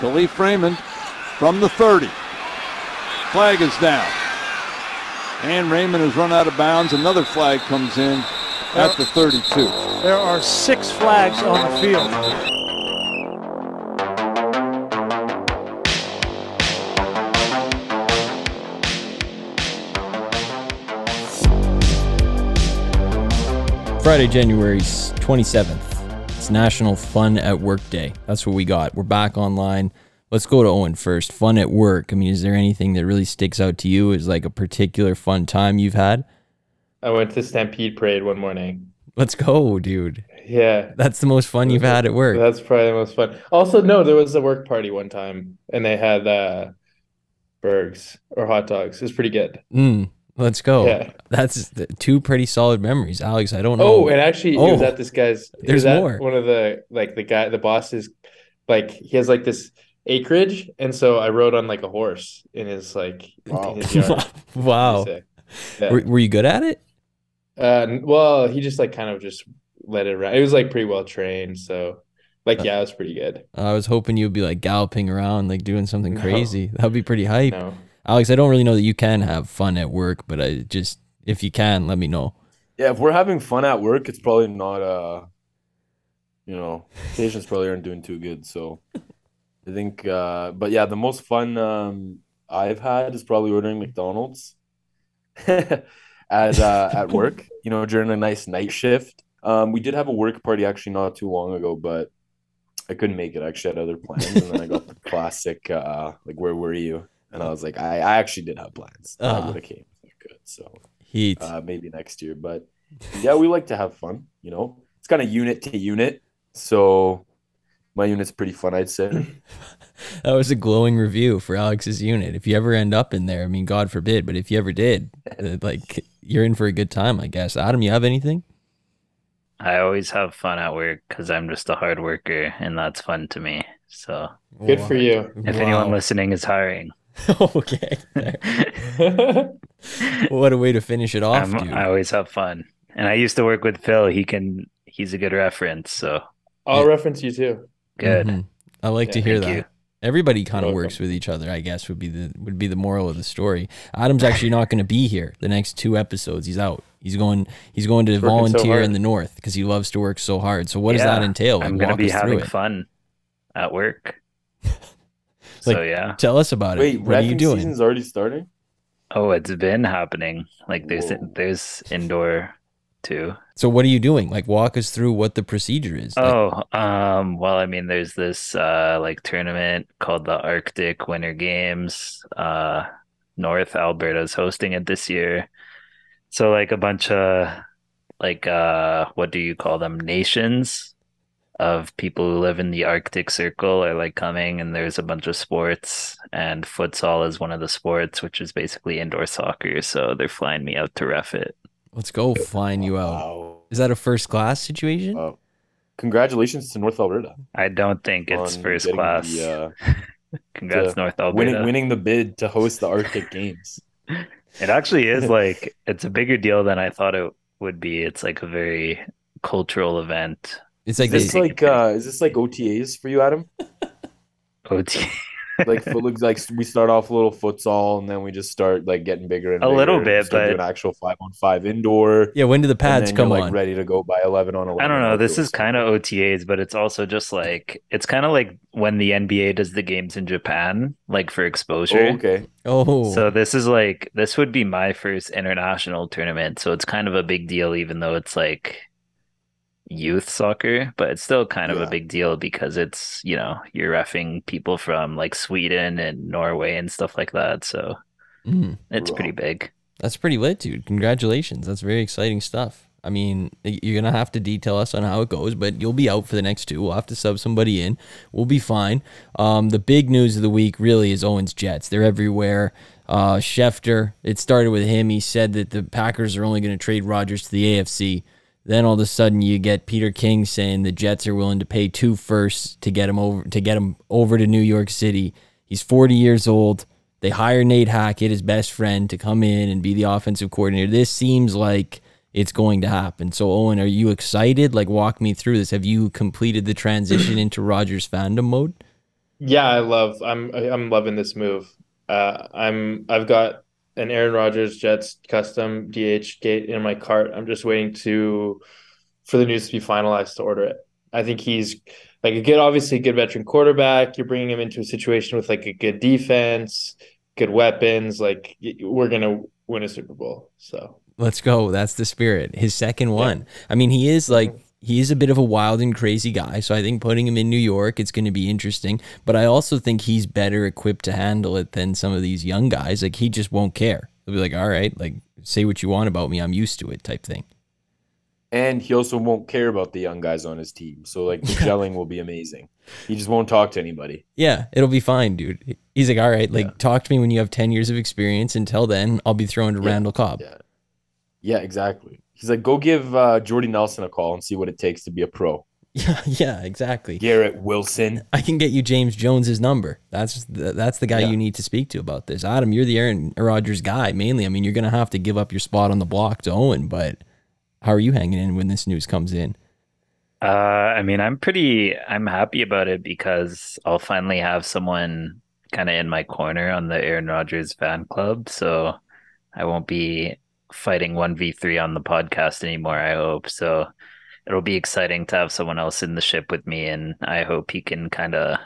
Kalif Raymond from the 30. Flag is down. And Raymond has run out of bounds. Another flag comes in at the 32. There are six flags on the field. Friday, January 27th. It's National Fun at Work Day. That's what we got. We're back online. Let's go to Owen first. Fun at work. I mean, is there anything that really sticks out to you as like a particular fun time you've had? I went to Stampede Parade one morning. Let's go, dude. Yeah, That's the most fun you've had at work. that's probably the most fun. Also, no, there was a work party one time, and they had uh, burgers or hot dogs. It was pretty good. Mm, let's go. Yeah. That's th- two pretty solid memories, Alex. I don't know. Oh, and actually, it was Oh, at this guy's. There's more. One of the like the guy, the boss's, like he has like this acreage, and so I rode on like a horse in his like in his yard. wow. Yeah. Were, were you good at it? Uh, well, he just like kind of just let it run. It was like pretty well trained, so like yeah, it was pretty good. I was hoping you'd be like galloping around, like doing something No. crazy. That'd be pretty hype. No, Alex, I don't really know that you can have fun at work, but I just if you can, let me know. Yeah, if we're having fun at work, it's probably not uh you know, patients probably aren't doing too good. So I think uh but yeah, the most fun um I've had is probably ordering McDonald's at uh at work, you know, during a nice night shift. Um we did have a work party actually not too long ago, but I couldn't make it. I actually had other plans and then I got the classic uh like where were you? And I was like, I, I actually did have plans. I Ah. would have came if I could. So Heat. uh, maybe next year. But yeah, we like to have fun, you know. It's kind of unit to unit. So my unit's pretty fun, I'd say. that was a glowing review for Alex's unit. If you ever end up in there, I mean, God forbid, but if you ever did, uh, like you're in for a good time, I guess. Adam, you have anything? I always have fun at work because I'm just a hard worker and that's fun to me. So good for you. if anyone listening is hiring, okay. what a way to finish it off, I'm, dude. I always have fun. And I used to work with Phil. He can, he's a good reference. So I'll reference you too. good. Mhm. I like to hear thank that. you. Everybody kind of works with each other, I guess would be the would be the moral of the story. Adam's actually not going to be here the next two episodes. He's out. He's going he's going to working so volunteer in the north because he loves to work so hard. So what does that entail? Like, I'm going to be having fun at work. so yeah. Tell us about it. Wait, what are you doing? season's already starting? Oh, it's been happening. Like there's, Whoa. there's indoor too. So what are you doing? Like walk us through what the procedure is. Like, Oh, um, well, I mean, there's this uh like tournament called the Arctic Winter Games. Uh, North Alberta's hosting it this year. So like a bunch of like uh what do you call them? Nations of people who live in the Arctic Circle are like coming and there's a bunch of sports and futsal is one of the sports, which is basically indoor soccer. So they're flying me out to ref it. let's go flying you out. Wow. Is that a first class situation? Wow. Congratulations to North Alberta I don't think it's first class. the, uh, Congrats, North Alberta. winning winning the bid to host the Arctic Games. It actually is like it's a bigger deal than I thought it would be. It's like a very cultural event. It's Is like this they, like uh is this like OTAs for you, Adam? OT. Like foot looks like we start off a little futsal and then we just start like getting bigger and A little bigger and bit, but- doing actual five on five indoor. yeah. When do the and pads then come you're, like on? ready to go by eleven on eleven. I don't know. This is kind of OTAs, but it's also just like it's kind of like when the NBA does the games in Japan, like for exposure. Oh, okay. Oh, So this is like this would be my first international tournament, so it's kind of a big deal, even though it's like youth soccer, but it's still kind of Yeah. a big deal because it's you know you're refing people from like Sweden and Norway and stuff like that, so Mm. it's Bro. pretty big. That's pretty lit, dude. Congratulations. That's very exciting stuff. I mean, you're going to have to detail us on how it goes, but you'll be out for the next two. We'll have to sub somebody in. We'll be fine. Um, the big news of the week really is Owens Jets. They're everywhere. Uh, Schefter, it started with him. He said that the Packers are only going to trade Rodgers to the AFC. Then all of a sudden you get Peter King saying the Jets are willing to pay two firsts to get him over to get him over to New York City. He's 40 years old. They hire Nate Hackett, his best friend, to come in and be the offensive coordinator. This seems like it's going to happen. So, Owen, are you excited? Like, walk me through this. Have you completed the transition into Rodgers fandom mode? Yeah, I love. I'm I'm loving this move. Uh, I'm I've got an Aaron Rodgers Jets custom DHgate in my cart. I'm just waiting to for the news to be finalized to order it. I think he's like a good, obviously a good veteran quarterback. You're bringing him into a situation with like a good defense, good weapons. Like we're gonna win a Super Bowl. So let's go. That's the spirit. His second one. Yeah. I mean, he is like mm-hmm he is a bit of a wild and crazy guy. So I think putting him in New York, it's going to be interesting. But I also think he's better equipped to handle it than some of these young guys. Like he just won't care. He'll be like, all right, like say what you want about me. I'm used to it type thing. And he also won't care about the young guys on his team. So like the gelling will be amazing. He just won't talk to anybody. Yeah, it'll be fine, dude. He's like, all right, like yeah. talk to me when you have 10 years of experience. Until then, I'll be throwing to yeah. Randall Cobb. Yeah. Yeah, exactly. He's like, go give uh, Jordy Nelson a call and see what it takes to be a pro. Yeah, yeah, exactly. Garrett Wilson. I can get you James Jones's number. That's the, that's the guy yeah. you need to speak to about this. Adam, you're the Aaron Rodgers guy mainly. I mean, you're gonna have to give up your spot on the block to Owen, but how are you hanging in when this news comes in? Uh, I mean, I'm pretty, I'm happy about it because I'll finally have someone kind of in my corner on the Aaron Rodgers fan club. So I won't be fighting 1v3 on the podcast anymore, I hope. So it'll be exciting to have someone else in the ship with me and I hope he can kind of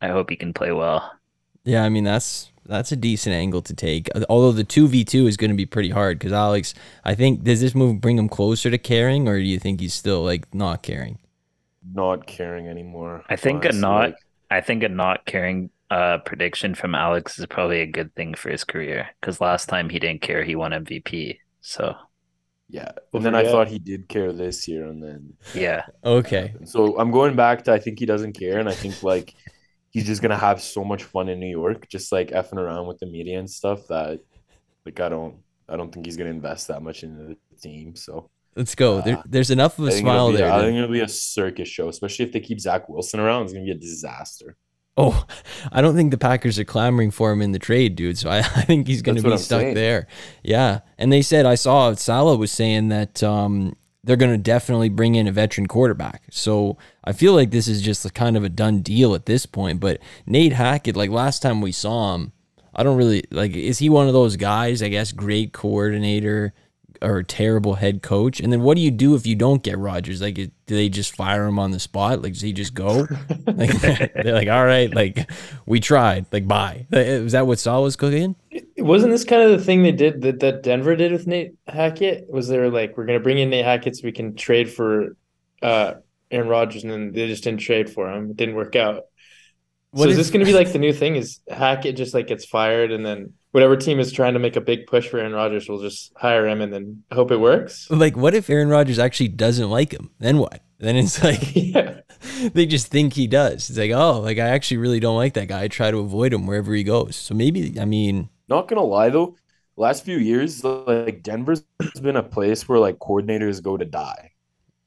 I hope he can play well. Yeah, I mean that's that's a decent angle to take. Although the 2v2 is going to be pretty hard cuz Alex, I think does this move bring him closer to caring or do you think he's still like not caring? Not caring anymore. I think honestly. a not I think a not caring uh, prediction from Alex is probably a good thing for his career because last time he didn't care, he won MVP. So yeah, and then I thought he did care this year, and then yeah, okay. So I'm going back to I think he doesn't care, and I think like he's just gonna have so much fun in New York, just like effing around with the media and stuff. That like I don't I don't think he's gonna invest that much into the team. So let's go. Uh, there, there's enough of a smile be, there. I think it'll be a circus show, especially if they keep Zach Wilson around. It's gonna be a disaster. Oh, I don't think the Packers are clamoring for him in the trade, dude. So I, I think he's going to be stuck saying. there. Yeah. And they said, I saw Saleh was saying that um, they're going to definitely bring in a veteran quarterback. So I feel like this is just a kind of a done deal at this point. But Nate Hackett, like last time we saw him, I don't really like, is he one of those guys, I guess, great coordinator? Or a terrible head coach? And then what do you do if you don't get Rodgers? Like, do they just fire him on the spot? Like, does he just go? like, they're like, all right, like we tried, like bye. Was that what Saul was cooking? Wasn't this kind of the thing they did that, that Denver did with Nate Hackett? Was there like we're gonna bring in Nate Hackett so we can trade for uh Aaron Rodgers, and then they just didn't trade for him. It didn't work out. What so is, is this going to be like the new thing? Is Hackett just like gets fired, and then whatever team is trying to make a big push for Aaron Rodgers will just hire him and then hope it works? Like, what if Aaron Rodgers actually doesn't like him? Then what? Then it's like yeah. they just think he does. It's like, oh, like I actually really don't like that guy. I try to avoid him wherever he goes. So maybe, I mean, not gonna lie though, last few years, like Denver's been a place where like coordinators go to die.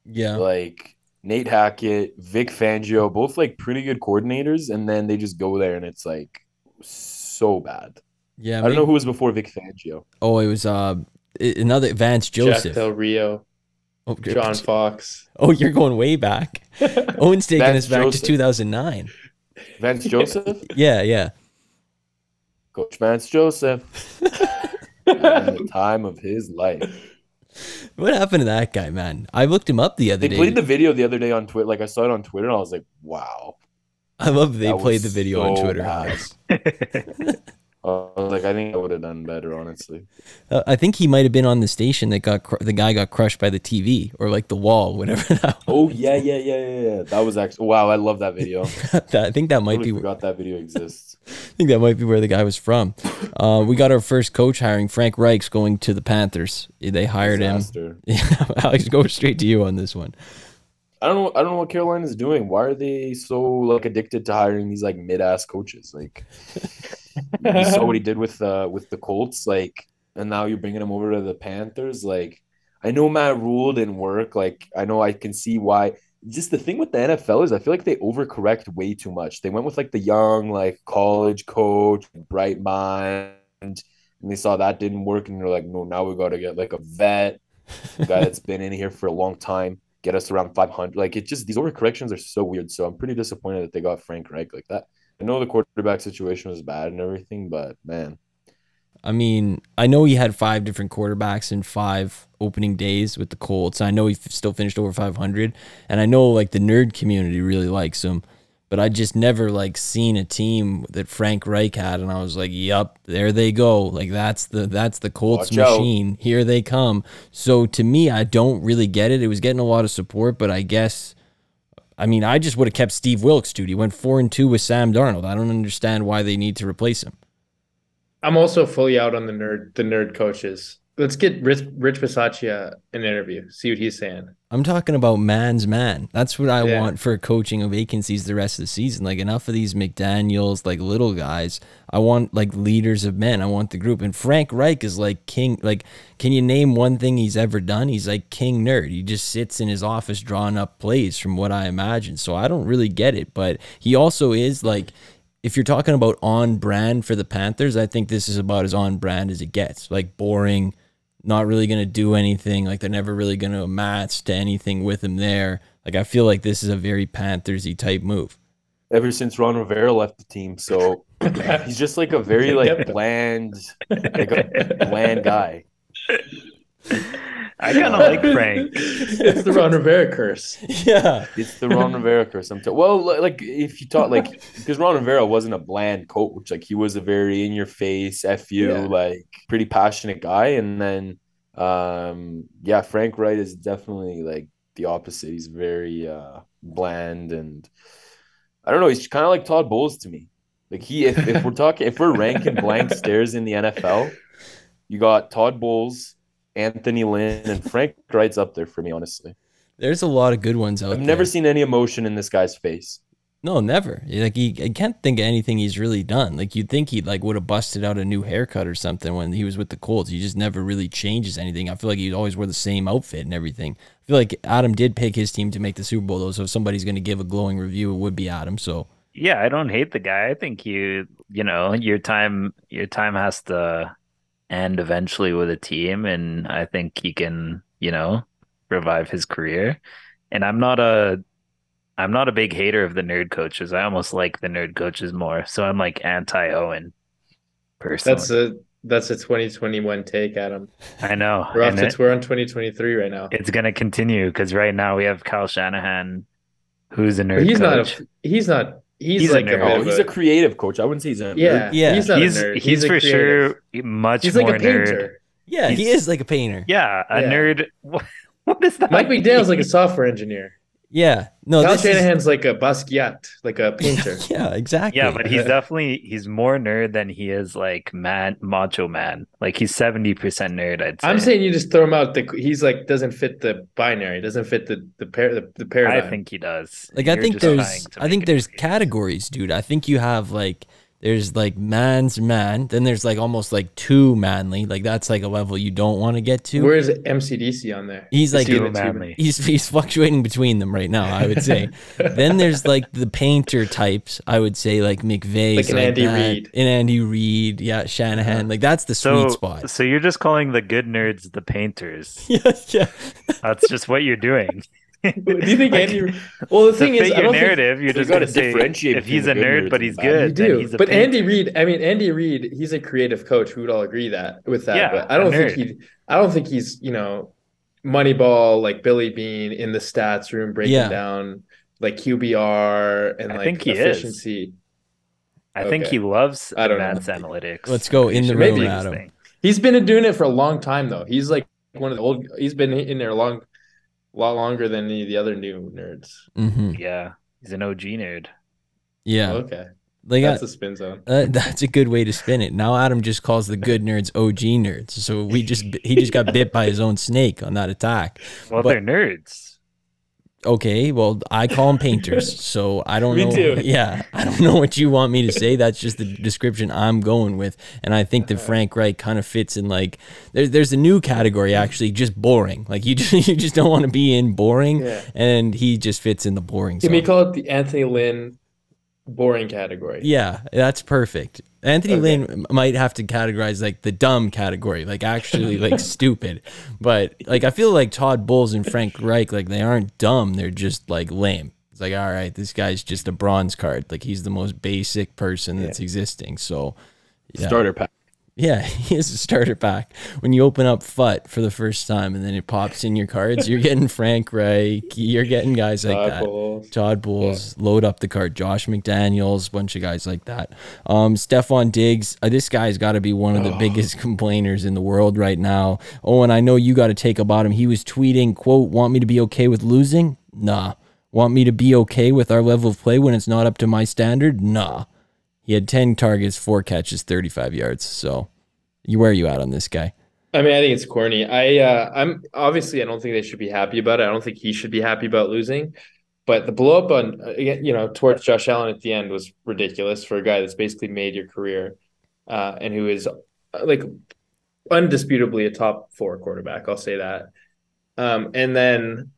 Yeah, like Nate Hackett, Vic Fangio, both like pretty good coordinators, and then they just go there and it's like so bad. Yeah, I don't know who was before Vic Fangio. Oh, it was uh another Vance Joseph, Jack Del Rio, oh, John Fox. Oh, you're going way back. Owen's taking us back Joseph. to 2009. Vance Joseph. yeah, yeah. Coach Vance Joseph. the time of his life. What happened to that guy, man? I looked him up the other they day. They played the video the other day on Twitter. Like I saw it on Twitter, and I was like, "Wow." I love they that played the video so on Twitter. Uh, like I think I would have done better, honestly. Uh, I think he might have been on the station that got cr- the guy got crushed by the TV or like the wall, whatever. That oh yeah, yeah, yeah, yeah, yeah. That was actually wow. I love that video. I think that might totally be. Forgot that video exists. I think that might be where the guy was from. Uh, we got our first coach hiring. Frank Reich's going to the Panthers. They hired Disaster. him. Yeah, Alex, go straight to you on this one. I don't know. I don't know what Carolina is doing. Why are they so like addicted to hiring these like mid ass coaches? Like you saw what he did with uh with the Colts, like, and now you're bringing him over to the Panthers. Like, I know Matt Rhule didn't work. Like, I know I can see why. Just the thing with the NFL is, I feel like they overcorrect way too much. They went with like the young, like college coach, bright mind, and they saw that didn't work, and they're like, no, now we got to get like a vet, a guy that's been in here for a long time, get us around 500. Like, it just these overcorrections are so weird. So I'm pretty disappointed that they got Frank Reich like that I know the quarterback situation was bad and everything, but man, I mean, I know he had five different quarterbacks in five opening days with the Colts. I know he still finished over 500, and I know like the nerd community really likes him. But I just never like seen a team that Frank Reich had, and I was like, "Yup, there they go. Like that's the that's the Colts Watch out. machine. Here they come." So to me, I don't really get it. It was getting a lot of support, but I guess, I mean, I just would have kept Steve Wilks, dude. He went four and two with Sam Darnold. I don't understand why they need to replace him. I'm also fully out on the nerd the nerd coaches. Let's get Rich Rich Bisaccia an interview. See what he's saying. I'm talking about man's man. That's what I Yeah. want for coaching of vacancies the rest of the season. Like enough of these McDaniels, like little guys. I want like leaders of men. I want the group. And Frank Reich is like king. Like, can you name one thing he's ever done? He's like king nerd. He just sits in his office drawing up plays, from what I imagine. So I don't really get it. But he also is like. If you're talking about on brand for the Panthers, I think this is about as on brand as it gets. Like boring, not really going to do anything. Like they're never really going to match to anything with him there. Like I feel like this is a very Panthersy type move. ever since Ron Rivera left the team, so he's just like a very like bland, like a bland guy. I kind of like Frank. it's the Ron Rivera curse. Yeah. It's the Ron Rivera curse. I'm t- well, like if you talk like because Ron Rivera wasn't a bland coach, like he was a very in your face, f you, Yeah. like pretty passionate guy. And then, um, yeah, Frank Reich is definitely like the opposite. He's very uh bland and I don't know. He's kind of like Todd Bowles to me. Like he, if, if we're talking, if we're ranking blank stares in the NFL, you got Todd Bowles, Anthony Lynn, and Frank Reich's up there for me, honestly. There's a lot of good ones out I've there. never seen any emotion in this guy's face. No, never. Like he, I can't think of anything he's really done. Like you'd think he like would have busted out a new haircut or something when he was with the Colts. He just never really changes anything. I feel like he always wore the same outfit and everything. I feel like Adam did pick his team to make the Super Bowl though. So if somebody's going to give a glowing review, it would be Adam. So Yeah, I don't hate the guy. I think you, you know, your time, your time has to end eventually with a team, and I think he can, you know, revive his career. And I'm not a, I'm not a big hater of the nerd coaches. I almost like the nerd coaches more. So I'm like anti Owen, personally. That's a that's a 2021 take, Adam. I know. We're off to it- we're on 2023 right now. it's gonna continue because right now we have Kyle Shanahan, who's a nerd But he's coach. not a he's not he's, He's a like a, nerd. bit Oh, he's a creative coach. I wouldn't say he's a yeah Yeah. he's not he's a nerd. he's, a for creative. sure much he's like more a nerd. painter. yeah, he is like a painter. Yeah, a Yeah. nerd. What, what is that? Mike McDaniel's like a software engineer. Yeah, no, Kyle this is- Shanahan's like a Basquiat, like a painter. yeah, exactly. Yeah, but he's definitely he's more nerd than he is like man macho man. Like he's seventy percent nerd. I'd say. I'm saying you just throw him out. The he's like doesn't fit the binary. Doesn't fit the the pair the, the paradigm. I think he does. like I You're think there's I think there's clear. categories, dude. I think you have like there's like man's man, then there's like almost like too manly. Like that's like a level you don't want to get to. Where's MCDC on there? He's Is like he Too manly. He's he's fluctuating between them right now, I would say. then there's like the painter types, I would say like McVay, Like an Andy Reid. and Andy Reid, yeah, Shanahan. Uh-huh. Like that's the So, sweet spot. so you're just calling the good nerds the painters. yeah, yeah. That's just what you're doing. Do you think Andy? Well, the thing is, I your don't think narrative, you're just gotta gonna differentiate if he's a nerd nerds but he's bad. you good, then do. he's But painter. Andy Reid, I mean, Andy Reid, he's a creative coach. We would all agree that with that. Yeah, but I don't think he. I don't think he's you know, Moneyball like Billy Beane in the stats room breaking Yeah. down like QBR and I like think he is. efficiency. I think he loves I don't know. analytics. Let's go in the Should room, Adam. thing. He's been doing it for a long time though. He's like one of the old. He's been in there a long, lot longer than any of the other new nerds. hmm Yeah, he's an OG nerd. Yeah. Okay, Like that's I- a spin zone. Uh, that's a good way to spin it. Now Adam just calls the good nerds OG nerds. So we just he just got bit by his own snake on that attack. Well, But- they're nerds. Okay, well I call them painters. So I don't Me know. too. Yeah, I don't know what you want me to say. That's just the description I'm going with. And I think that uh. Frank Reich kind of fits in like there's there's a new category actually, just boring. Like you just you just don't want to be in boring, Yeah. and he just fits in the boring. Can we call it the Anthony Lynn boring category? Yeah, that's perfect. Anthony Okay. Lynn might have to categorize like the dumb category, like actually like stupid. But like I feel like Todd Bowles and Frank Reich, like they aren't dumb, they're just like lame. It's like, all right, this guy's just a bronze card. Like he's the most basic person that's existing. So yeah. Starter pack. Yeah, he is a starter pack. When you open up FUT for the first time and then it pops in your cards, you're getting Frank Reich, you're getting guys like Todd that. Bowles. Todd Bowles, load up the card. Josh McDaniels, bunch of guys like that. Um, Stefon Diggs, uh, this guy's got to be one of the biggest complainers in the world right now. Oh, and I know you got to take about him. He was tweeting, "quote Want me to be okay with losing? Nah. Want me to be okay with our level of play when it's not up to my standard? Nah." He had 10 targets, four catches, 35 yards. So, you where are you out on this guy? I mean, I think it's corny. I uh, I'm obviously I don't think they should be happy about it. I don't think he should be happy about losing. But the blow up on uh, you know towards Josh Allen at the end was ridiculous for a guy that's basically made your career, uh, and who is uh, like undisputably a top four quarterback. I'll say that. Um, and then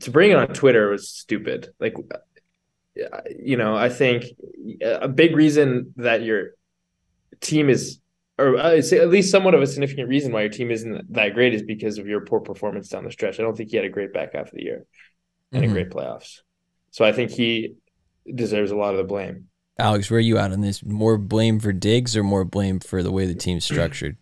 to bring it on Twitter was stupid. Like, you know, I think a big reason that your team is or I'd say at least somewhat of a significant reason why your team isn't that great is because of your poor performance down the stretch. I don't think he had a great back half of the year and Mhm. a great playoffs. So I think he deserves a lot of the blame. Alex, where are you at on this? More blame for Diggs or more blame for the way the team's structured?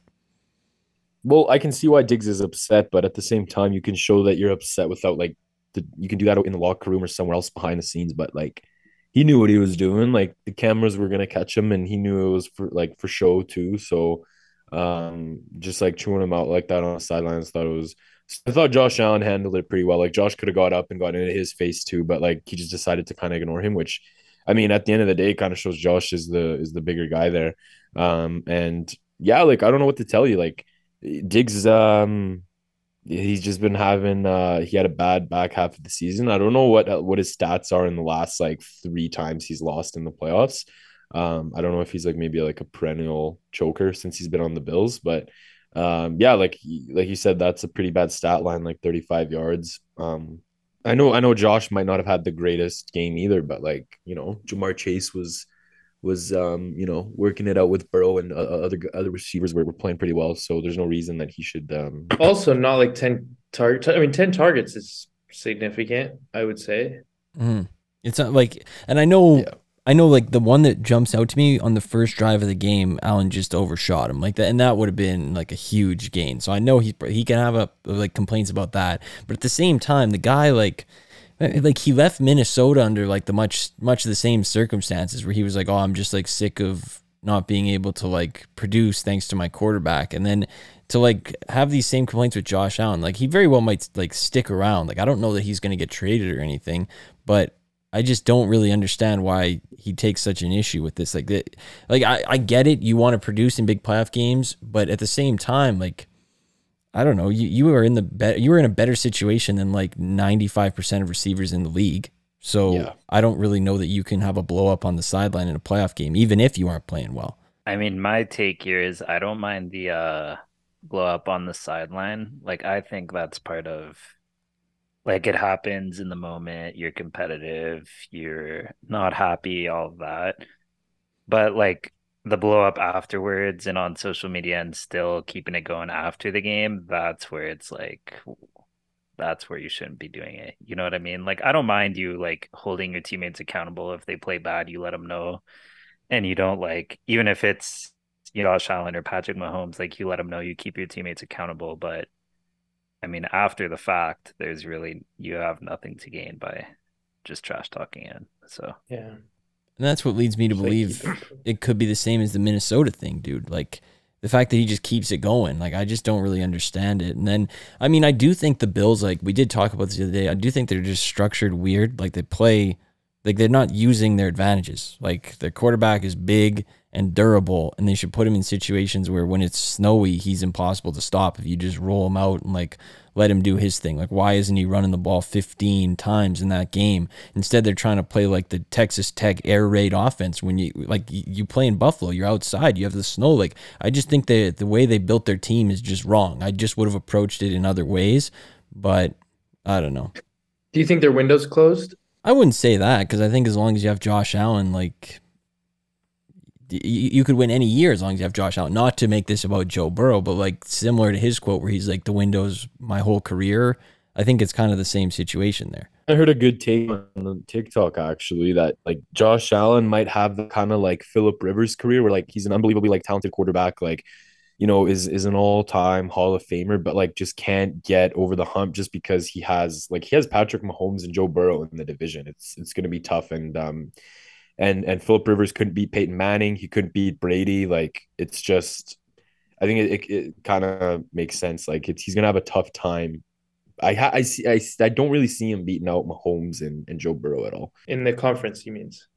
Well, I can see why Diggs is upset, but at the same time, you can show that you're upset without like the, you can do that in the locker room or somewhere else behind the scenes. But like, he knew what he was doing. Like the cameras were gonna catch him, and he knew it was for like for show too. So, um, just like chewing him out like that on the sidelines, thought it was. I thought Josh Allen handled it pretty well. Like Josh could have got up and got into his face too, but like he just decided to kind of ignore him, which, I mean, at the end of the day, kind of shows Josh is the is the bigger guy there. Um, and yeah, like I don't know what to tell you. Like Diggs, um, he's just been having uh he had a bad back half of the season. I don't know what what his stats are in the last like three times he's lost in the playoffs. Um, I don't know if he's like maybe like a perennial choker since he's been on the Bills, but um, yeah, like like you said, that's a pretty bad stat line, like 35 yards. Um, I know I know Josh might not have had the greatest game either, but like you know, Ja'Marr Chase was was um you know working it out with Burrow and uh, other other receivers were, were playing pretty well, so there's no reason that he should um Also, not like 10 targets. I mean, 10 targets is significant, I would say. Mhm. It's not like, and I know, Yeah. I know, like the one that jumps out to me on the first drive of the game, Allen just overshot him like that, and that would have been like a huge gain. So I know he he can have a like complaints about that, but at the same time, the guy like. Like he left Minnesota under like the much much the same circumstances where he was like, oh, I'm just like sick of not being able to like produce thanks to my quarterback, and then to like have these same complaints with Josh Allen, like he very well might like stick around. Like I don't know that he's going to get traded or anything, but I just don't really understand why he takes such an issue with this. Like that, like I, I get it. You want to produce in big playoff games, but at the same time, like I don't know, you you were in the be- you were in a better situation than like ninety five percent of receivers in the league. So Yeah. I don't really know that you can have a blow up on the sideline in a playoff game, even if you aren't playing well. I mean, my take here is I don't mind the uh blow up on the sideline. Like I think that's part of like it happens in the moment, you're competitive, you're not happy, all of that. But like the blow up afterwards and on social media and still keeping it going after the game, that's where it's like that's where you shouldn't be doing it. You know what I mean? Like I don't mind you like holding your teammates accountable if they play bad, you let them know and you don't like even if it's you know Allen or Patrick Mahomes, like you let them know you keep your teammates accountable. But I mean, after the fact, there's really you have nothing to gain by just trash talking in. So Yeah. And that's what leads me to believe it- could be the same as the Minnesota thing, dude. Like the fact that he just keeps it going. Like I just don't really understand it. And then I mean, I do think the Bills, like we did talk about this the other day, I do think they're just structured weird. Like they play like they're not using their advantages. Like their quarterback is big and durable, and they should put him in situations where when it's snowy, he's impossible to stop if you just roll him out and like let him do his thing. Like why isn't he running the ball 15 times in that game? Instead, they're trying to play like the Texas Tech air raid offense when you like you, play in Buffalo, you're outside, you have the snow. Like I just think that the way they built their team is just wrong. I just would have approached it in other ways, but I don't know. Do you think their window's closed? I wouldn't say that because I think as long as you have Josh Allen, like you, could win any year as long as you have Josh Allen. Not to make this about Joe Burrow, but like similar to his quote where he's like, "The window's my whole career." I think it's kind of the same situation there. I heard a good take on TikTok actually that like Josh Allen might have the kind of like Philip Rivers career where like he's an unbelievably like talented quarterback, like you know, is is an all-time Hall of Famer, but like just can't get over the hump just because he has like he has Patrick Mahomes and Joe Burrow in the division. It's it's gonna be tough and um and and Philip Rivers couldn't beat Peyton Manning, he couldn't beat Brady. Like it's just I think it, it, it kind of makes sense. Like it's he's gonna have a tough time I ha- I see I, I don't really see him beating out Mahomes and, and Joe Burrow at all. In the conference, he means.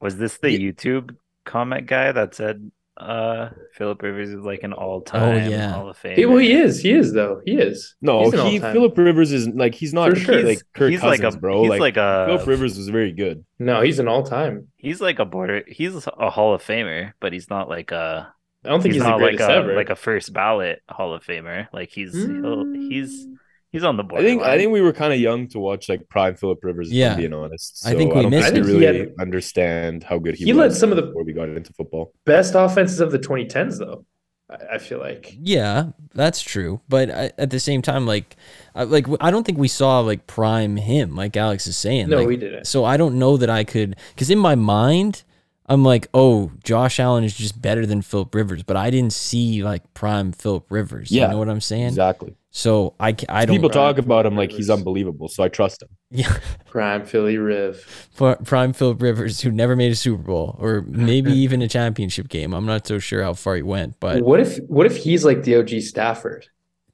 Was this the Yeah. YouTube comment guy that said uh Philip Rivers is like an all-time oh, yeah. Hall of Fame? He, well, he is. He is though. He is. No, he. Philip Rivers is like he's not For sure. like Kirk he's Cousins, like a bro. he's like, like, a Philip Rivers was very good. No, he's an all-time. he's like a border he's a Hall of Famer, but he's not like a I don't think he's, he's, the not like a ever. like a first ballot Hall of Famer. Like he's he'll, Mm. he's he's on the board. I board. think I think we were kind of young to watch like prime Philip Rivers. If Yeah. I'm being honest. I think So we don't missed think it. we really had- understand how good he, He was led some of the- before we got into football. best offenses of the 2010s, though. I, I feel like. Yeah, that's true. But I, at the same time, like, I, like I don't think we saw like prime him, like Alex is saying. No, like, we didn't. So I don't know that I could, because in my mind, I'm like, oh, Josh Allen is just better than Philip Rivers, but I didn't see like prime Philip Rivers. Yeah, you know what I'm saying? Exactly. So I, I don't. People talk Phillip about him like he's unbelievable, so I trust him. Yeah, Prime Philly Riv. Prime Philip Rivers, who never made a Super Bowl or maybe even a championship game. I'm not so sure how far he went, but What if what if he's like the OG Stafford?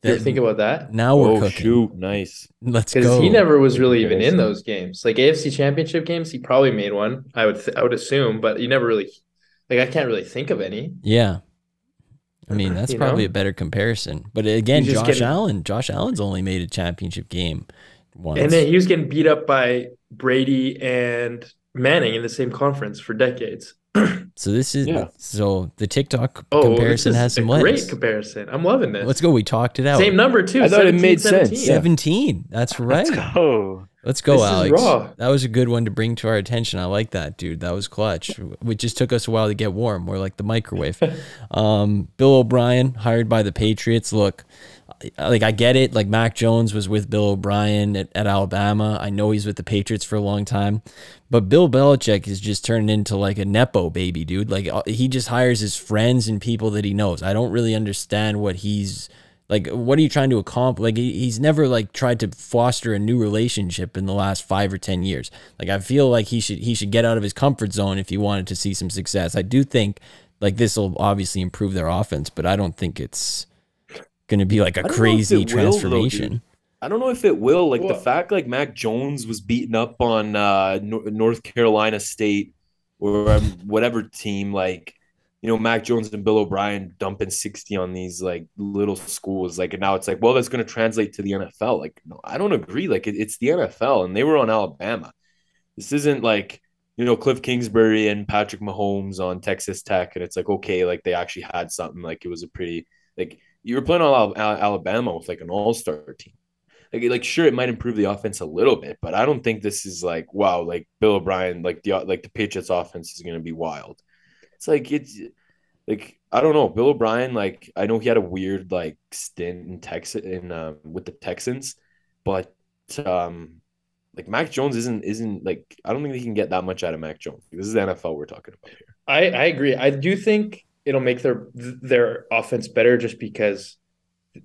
You that- think about that? now we're oh cooking. shoot, nice. Let's Because go. he never was really even in those games. Like AFC Championship games, he probably made one. I would th- I would assume, but you never really. Like I can't really think of any. Yeah. I mean, that's You probably know? a better comparison. But again, He's Josh getting- Allen, Josh Allen's only made a championship game once. And then he was getting beat up by Brady and Manning in the same conference for decades. so this is Yeah. so the TikTok Oh, comparison has some a legs. great comparison. I'm loving this. Let's go. We talked it out. Same number too. I thought it 17, made sense. 17. Yeah. 17. That's right. Let's go. Let's go, This is Alex. raw. That was a good one to bring to our attention. I like that, dude. That was clutch. It just took us a while to get warm. We're like the microwave. um, Bill O'Brien, hired by the Patriots. Look, like I get it. Like Mac Jones was with Bill O'Brien at, at Alabama. I know he's with the Patriots for a long time, but Bill Belichick is just turned into like a nepo baby, dude. Like uh, he just hires his friends and people that he knows. I don't really understand what he's like. What are you trying to accomplish? Like he, he's never like tried to foster a new relationship in the last five or ten years. Like I feel like he should he should get out of his comfort zone if he wanted to see some success. I do think like this will obviously improve their offense, but I don't think it's going to be like a I don't know if crazy it will, though, transformation. I don't know if it will. Like the fact like Mac Jones was beaten up on uh, North Carolina State or um, whatever team, like you know Mac Jones and Bill O'Brien dumping sixty on these like little schools. Like and now it's like, well, that's going to translate to the NFL. Like no, I don't agree. Like it, it's the NFL, and they were on Alabama. This isn't like you know Cliff Kingsbury and Patrick Mahomes on Texas Tech, and it's like okay, like they actually had something. Like it was a pretty like you were playing on Al- Al- Alabama with like an all star team. Like, like sure, it might improve the offense a little bit, but I don't think this is like wow, like Bill O'Brien, like the like the Patriots offense is going to be wild. It's like it's like I don't know, Bill O'Brien. Like I know he had a weird like stint in Texas in uh, with the Texans, but um, like Mac Jones isn't isn't like I don't think they can get that much out of Mac Jones. This is the NFL we're talking about here. I, I agree. I do think it'll make their their offense better just because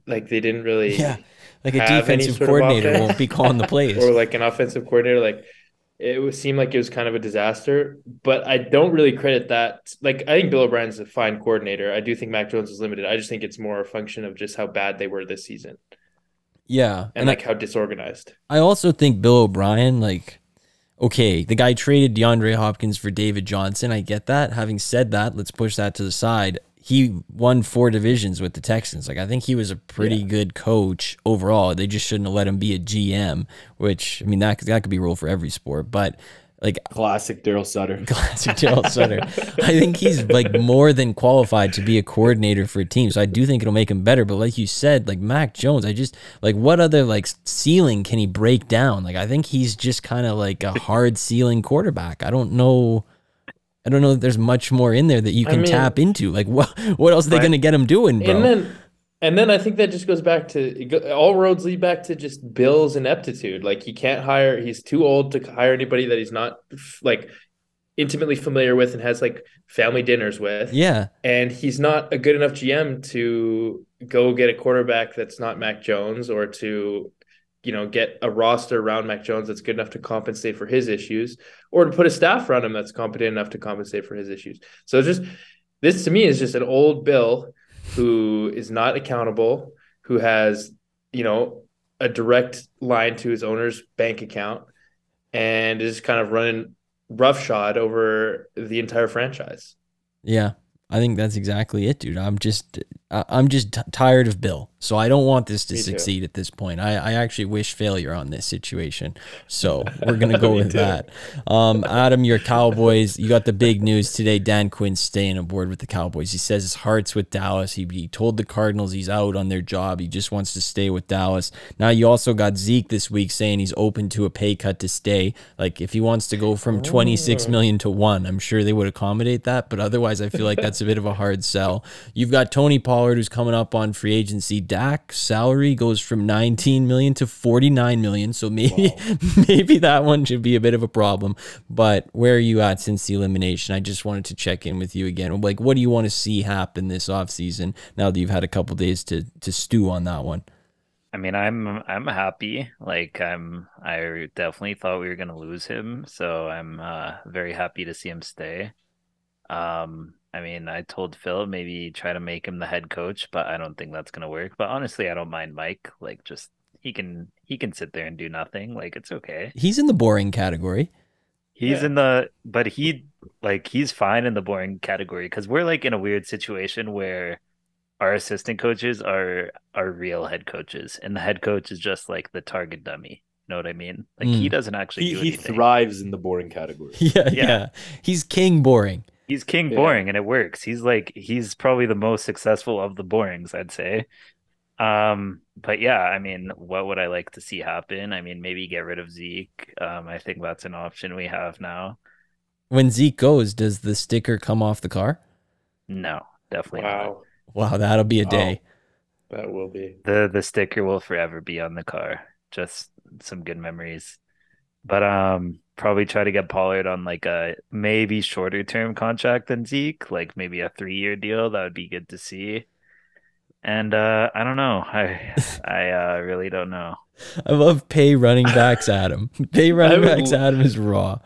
like they didn't really Yeah, like a defensive coordinator won't be calling the plays. or like an offensive coordinator like it would seem like it was kind of a disaster but i don't really credit that like i think bill o'brien's a fine coordinator. I do think mac jones is limited. I just think it's more a function of just how bad they were this season. Yeah, and, and like how disorganized. I also think Bill O'Brien, like, okay, the guy traded DeAndre Hopkins for David Johnson. I get that. Having said that, let's push that to the side. He won four divisions with the Texans. Like, I think he was a pretty good coach overall. They just shouldn't have let him be a GM, which, I mean, that, that could be a rule for every sport. But, like, Classic Darryl Sutter. classic Gerald Sutter. I think he's like more than qualified to be a coordinator for a team. So I do think it'll make him better. But like you said, like Mac Jones, I just like what other like ceiling can he break down? Like I think he's just kind of like a hard ceiling quarterback. I don't know. I don't know if there's much more in there that you I can mean- tap into. Like what what else are they But- gonna get him doing, bro? and then And then I think that just goes back to all roads lead back to just Bill's ineptitude. Like he can't hire, he's too old to hire anybody that he's not like intimately familiar with and has like family dinners with. Yeah. And he's not a good enough GM to go get a quarterback that's not Mac Jones or to, you know, get a roster around Mac Jones that's good enough to compensate for his issues or to put a staff around him that's competent enough to compensate for his issues. So just this to me is just an old Bill who is not accountable, who has, you know, a direct line to his owner's bank account and is kind of running roughshod over the entire franchise. Yeah. I think that's exactly it, dude. I'm just, I'm just t- tired of Bill, so I don't want this to Me too. succeed at this point. I, I actually wish failure on this situation. So we're gonna go with too. that. Um, Adam, your Cowboys. You got the big news today. Dan Quinn's staying aboard with the Cowboys. He says his heart's with Dallas. He, he told the Cardinals he's out on their job. He just wants to stay with Dallas. Now you also got Zeke this week saying he's open to a pay cut to stay. Like if he wants to go from 26 million to one, I'm sure they would accommodate that. But otherwise, I feel like that's a bit of a hard sell. You've got Tony Pollard who's coming up on free agency. Dak's salary goes from 19 million to 49 million. So maybe maybe that one should be a bit of a problem. But where are you at since the elimination? I just wanted to check in with you again. Like, what do you want to see happen this offseason now that you've had a couple days to to stew on that one? I mean, I'm I'm happy. Like I'm I definitely thought we were gonna lose him, so I'm uh very happy to see him stay. Um, I mean, I told Phil maybe try to make him the head coach, but I don't think that's gonna work. But honestly, I don't mind Mike. Like just he can he can sit there and do nothing. Like it's okay. He's in the boring category. He's Yeah. in the but he like he's fine in the boring category because we're like in a weird situation where our assistant coaches are are real head coaches and the head coach is just like the target dummy. You know what I mean? Like he Mm. doesn't actually He do he thrives in the boring category. Yeah, yeah, Yeah. He's king boring. He's king Yeah. boring and it works. He's like he's probably the most successful of the borings, I'd say. Um, but yeah, I mean, what would I like to see happen? I mean, maybe get rid of Zeke. Um, I think that's an option we have now. When Zeke goes, does the sticker come off the car? No, definitely not. Wow, Wow, that'll be a day. that will be. The the sticker will forever be on the car. Just some good memories. But um probably try to get Pollard on like a maybe shorter term contract than Zeke, like maybe a three year deal. That would be good to see. And uh I don't know. I I uh really don't know. I love pay running backs, Adam. Pay running would backs, Adam is raw.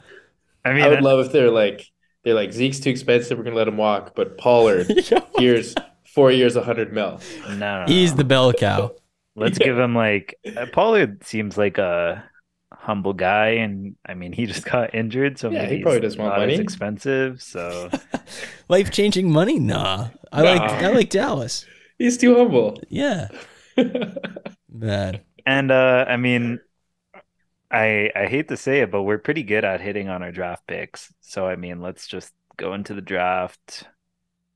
I mean I would love if they're like they're like Zeke's too expensive. We're gonna let him walk, but Pollard here's four years, a hundred mil. no, no, He's no. the bell cow. Let's give him like uh, Pollard seems like a humble guy and I mean he just got injured so Yeah, maybe he probably he's doesn't want not as money. expensive so Life changing money? Nah. I like I like Dallas. He's too humble. Yeah. Man. And uh I mean I I hate to say it, but we're pretty good at hitting on our draft picks. So I mean, let's just go into the draft,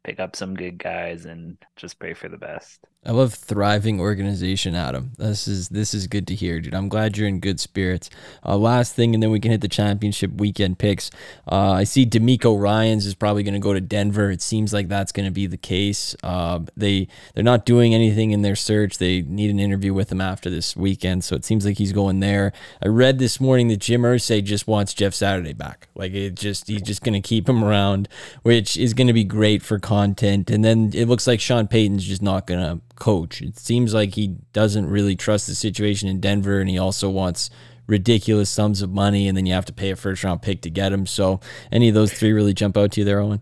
pick up some good guys and just pray for the best. I love thriving organization, Adam. This is this is good to hear, dude. I'm glad you're in good spirits. Uh, last thing, and then we can hit the championship weekend picks. Uh, I see DeMeco Ryans is probably going to go to Denver. It seems like that's going to be the case. Uh, they they're not doing anything in their search. They need an interview with him after this weekend, so it seems like he's going there. I read this morning that Jim Irsay just wants Jeff Saturday back. Like it just he's just going to keep him around, which is going to be great for content. And then it looks like Sean Payton's just not going to coach. It seems like he doesn't really trust the situation in Denver, and he also wants ridiculous sums of money, and then you have to pay a first round pick to get him. So, any of those three really jump out to you there, Owen?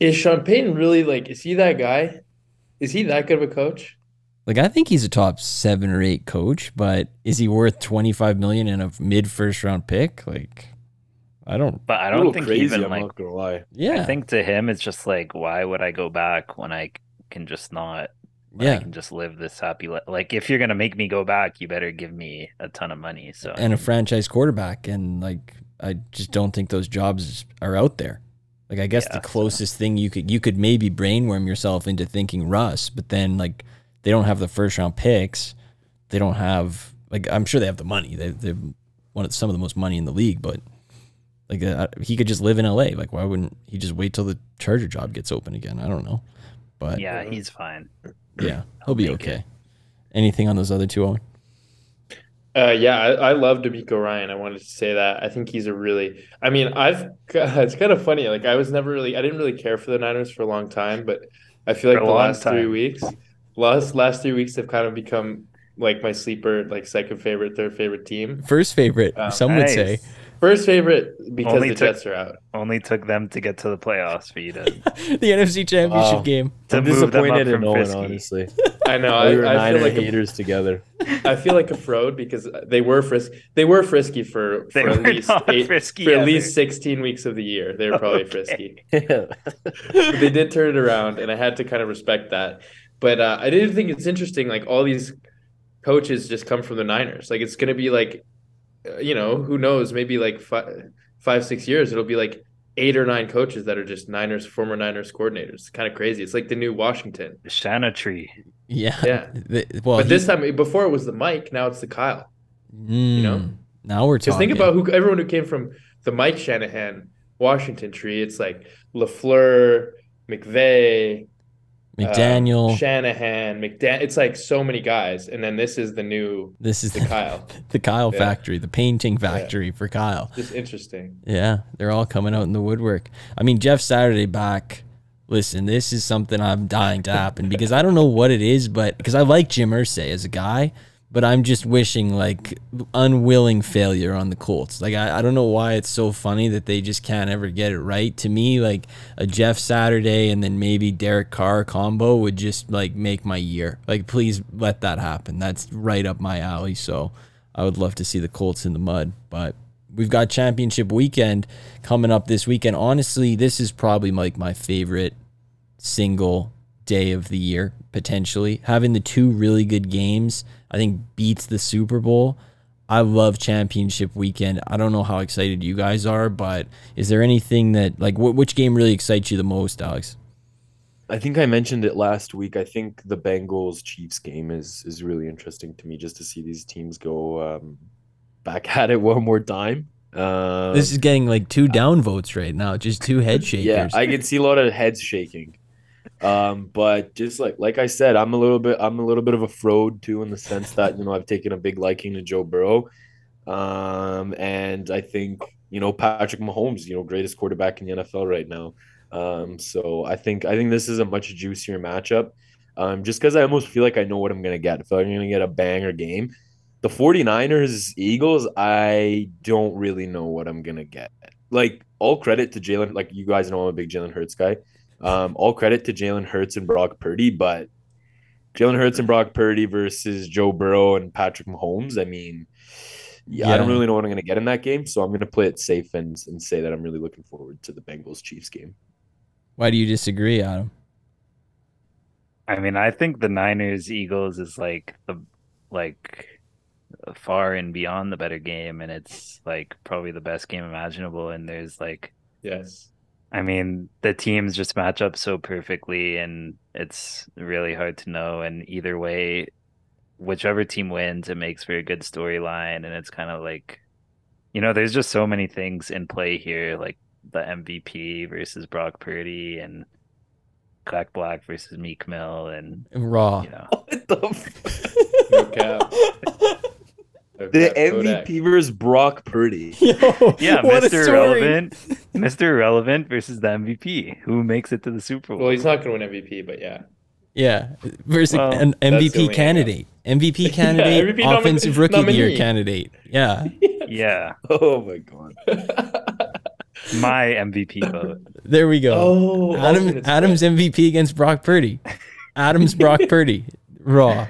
Is Sean Payton really like? Is he that guy? Is he that good of a coach? Like, I think he's a top seven or eight coach, but is he worth twenty five million in a mid first round pick? Like, I don't. But I A don't think crazy. even I'm like not gonna lie. Yeah, I think to him it's just like why would I go back when I can just not when I Yeah. can just live this happy life. Like if you're gonna make me go back, you better give me a ton of money. So and a franchise quarterback, and like, I just don't think those jobs are out there. Like, I guess Yeah, the so- closest thing you could you could maybe brainworm yourself into thinking Russ, but then like they don't have the first round picks. They don't have like I'm sure they have the money. They they one of some of the most money in the league, but like uh, he could just live in LA. Like why wouldn't he just wait till the Charger job gets open again? I don't know. But yeah, he's fine. Yeah, he'll be make okay. Anything on those other two? Owen? Uh, yeah, I, I love DeMeco Ryan. I wanted to say that. I think he's a really. I mean, I've. It's kind of funny. Like I was never really. I didn't really care for the Niners for a long time, but I feel like the long last three weeks, last last three weeks have kind of become like my sleeper, like second favorite, third favorite team. First favorite, Oh, some would say. Nice. First favorite because Only the took- Jets are out. Only took them to get to the playoffs for you to, the NFC Championship Wow. game. to I'm move them up disappointed in from Owen, Frisky. honestly. I know. we were I, I Niner feel like a, together. I feel like a fraud because they were frisk. They were frisky for, They for at were least eight, frisky for at least sixteen weeks of the year. They were probably Okay. frisky. they did turn it around, and I had to kind of respect that. But uh, I did think it's interesting. Like all these coaches just come from the Niners. Like it's going to be like, you know, who knows? Maybe like five, five, six years, it'll be like eight or nine coaches that are just Niners, former Niners coordinators. It's kind of crazy. It's like the new Washington. Shana tree. Yeah. Yeah. The- well, but he- this time, before it was the Mike, now it's the Kyle. You know? Mm, now we're Because talking. think about who everyone who came from the Mike Shanahan Washington tree. It's like LaFleur, McVay, McDaniel. uh, Shanahan, McDan. It's like so many guys, and then this is the new this is the the, Kyle. the Kyle Yeah. factory, the painting factory for Kyle. Just interesting. Yeah, they're all coming out in the woodwork. I mean, Jeff Saturday back. Listen, this is something I'm dying to happen because I don't know what it is, but because I like Jim Irsay as a guy, but I'm just wishing like unwilling failure on the Colts. Like I, I don't know why it's so funny that they just can't ever get it right. To me, like a Jeff Saturday and then maybe Derek Carr combo would just like make my year. Like please let that happen. That's right up my alley. So I would love to see the Colts in the mud, but we've got championship weekend coming up this weekend. Honestly, this is probably like my favorite single day of the year potentially. Having the two really good games, I think beats the Super Bowl. I love championship weekend. I don't know how excited you guys are, but is there anything that like wh- which game really excites you the most, Alex? I think I mentioned it last week. I think the Bengals Chiefs game is is really interesting to me just to see these teams go um, back at it one more time. Um, This is getting like two down votes right now, just two head shakers. yeah, I can see a lot of heads shaking. Um, but just like like I said, I'm a little bit I'm a little bit of a fraud too in the sense that you know I've taken a big liking to Joe Burrow, um, and I think you know Patrick Mahomes, you know, greatest quarterback in the NFL right now. Um, so I think I think this is a much juicier matchup. Um, just because I almost feel like I know what I'm gonna get. I feel like I'm gonna get a banger game. The 49ers Eagles, I don't really know what I'm gonna get. Like all credit to Jalen, like you guys know I'm a big Jalen Hurts guy. Um, all credit to Jalen Hurts and Brock Purdy, but Jalen Hurts and Brock Purdy versus Joe Burrow and Patrick Mahomes. I mean, yeah, I don't really know what I'm gonna get in that game, so I'm gonna play it safe and and say that I'm really looking forward to the Bengals Chiefs game. Why do you disagree, Adam? I mean, I think the Niners Eagles is like the like far and beyond the better game, and it's like probably the best game imaginable. And there's like, Yes. I mean, the teams just match up so perfectly, and it's really hard to know. And either way, whichever team wins, it makes for a good storyline, and it's kind of like, you know, there's just so many things in play here, like the MVP versus Brock Purdy and. Jack Black versus Meek Mill, and Raw. you know, What the f- No cap. No the cap, MVP versus Brock Purdy. Yo, yeah, Mr. story. Relevant, Mr. Relevant versus the MVP. Who makes it to the Super Bowl? Well, he's not going to win MVP, but yeah. Yeah, versus Well, an MVP only candidate, MVP candidate, MVP nomi- offensive rookie of the year candidate. Yeah, yeah, Oh my god. my MVP vote. there we go. oh, Adam, Adam's split. MVP against Brock Purdy. Adam's Brock Purdy. Raw.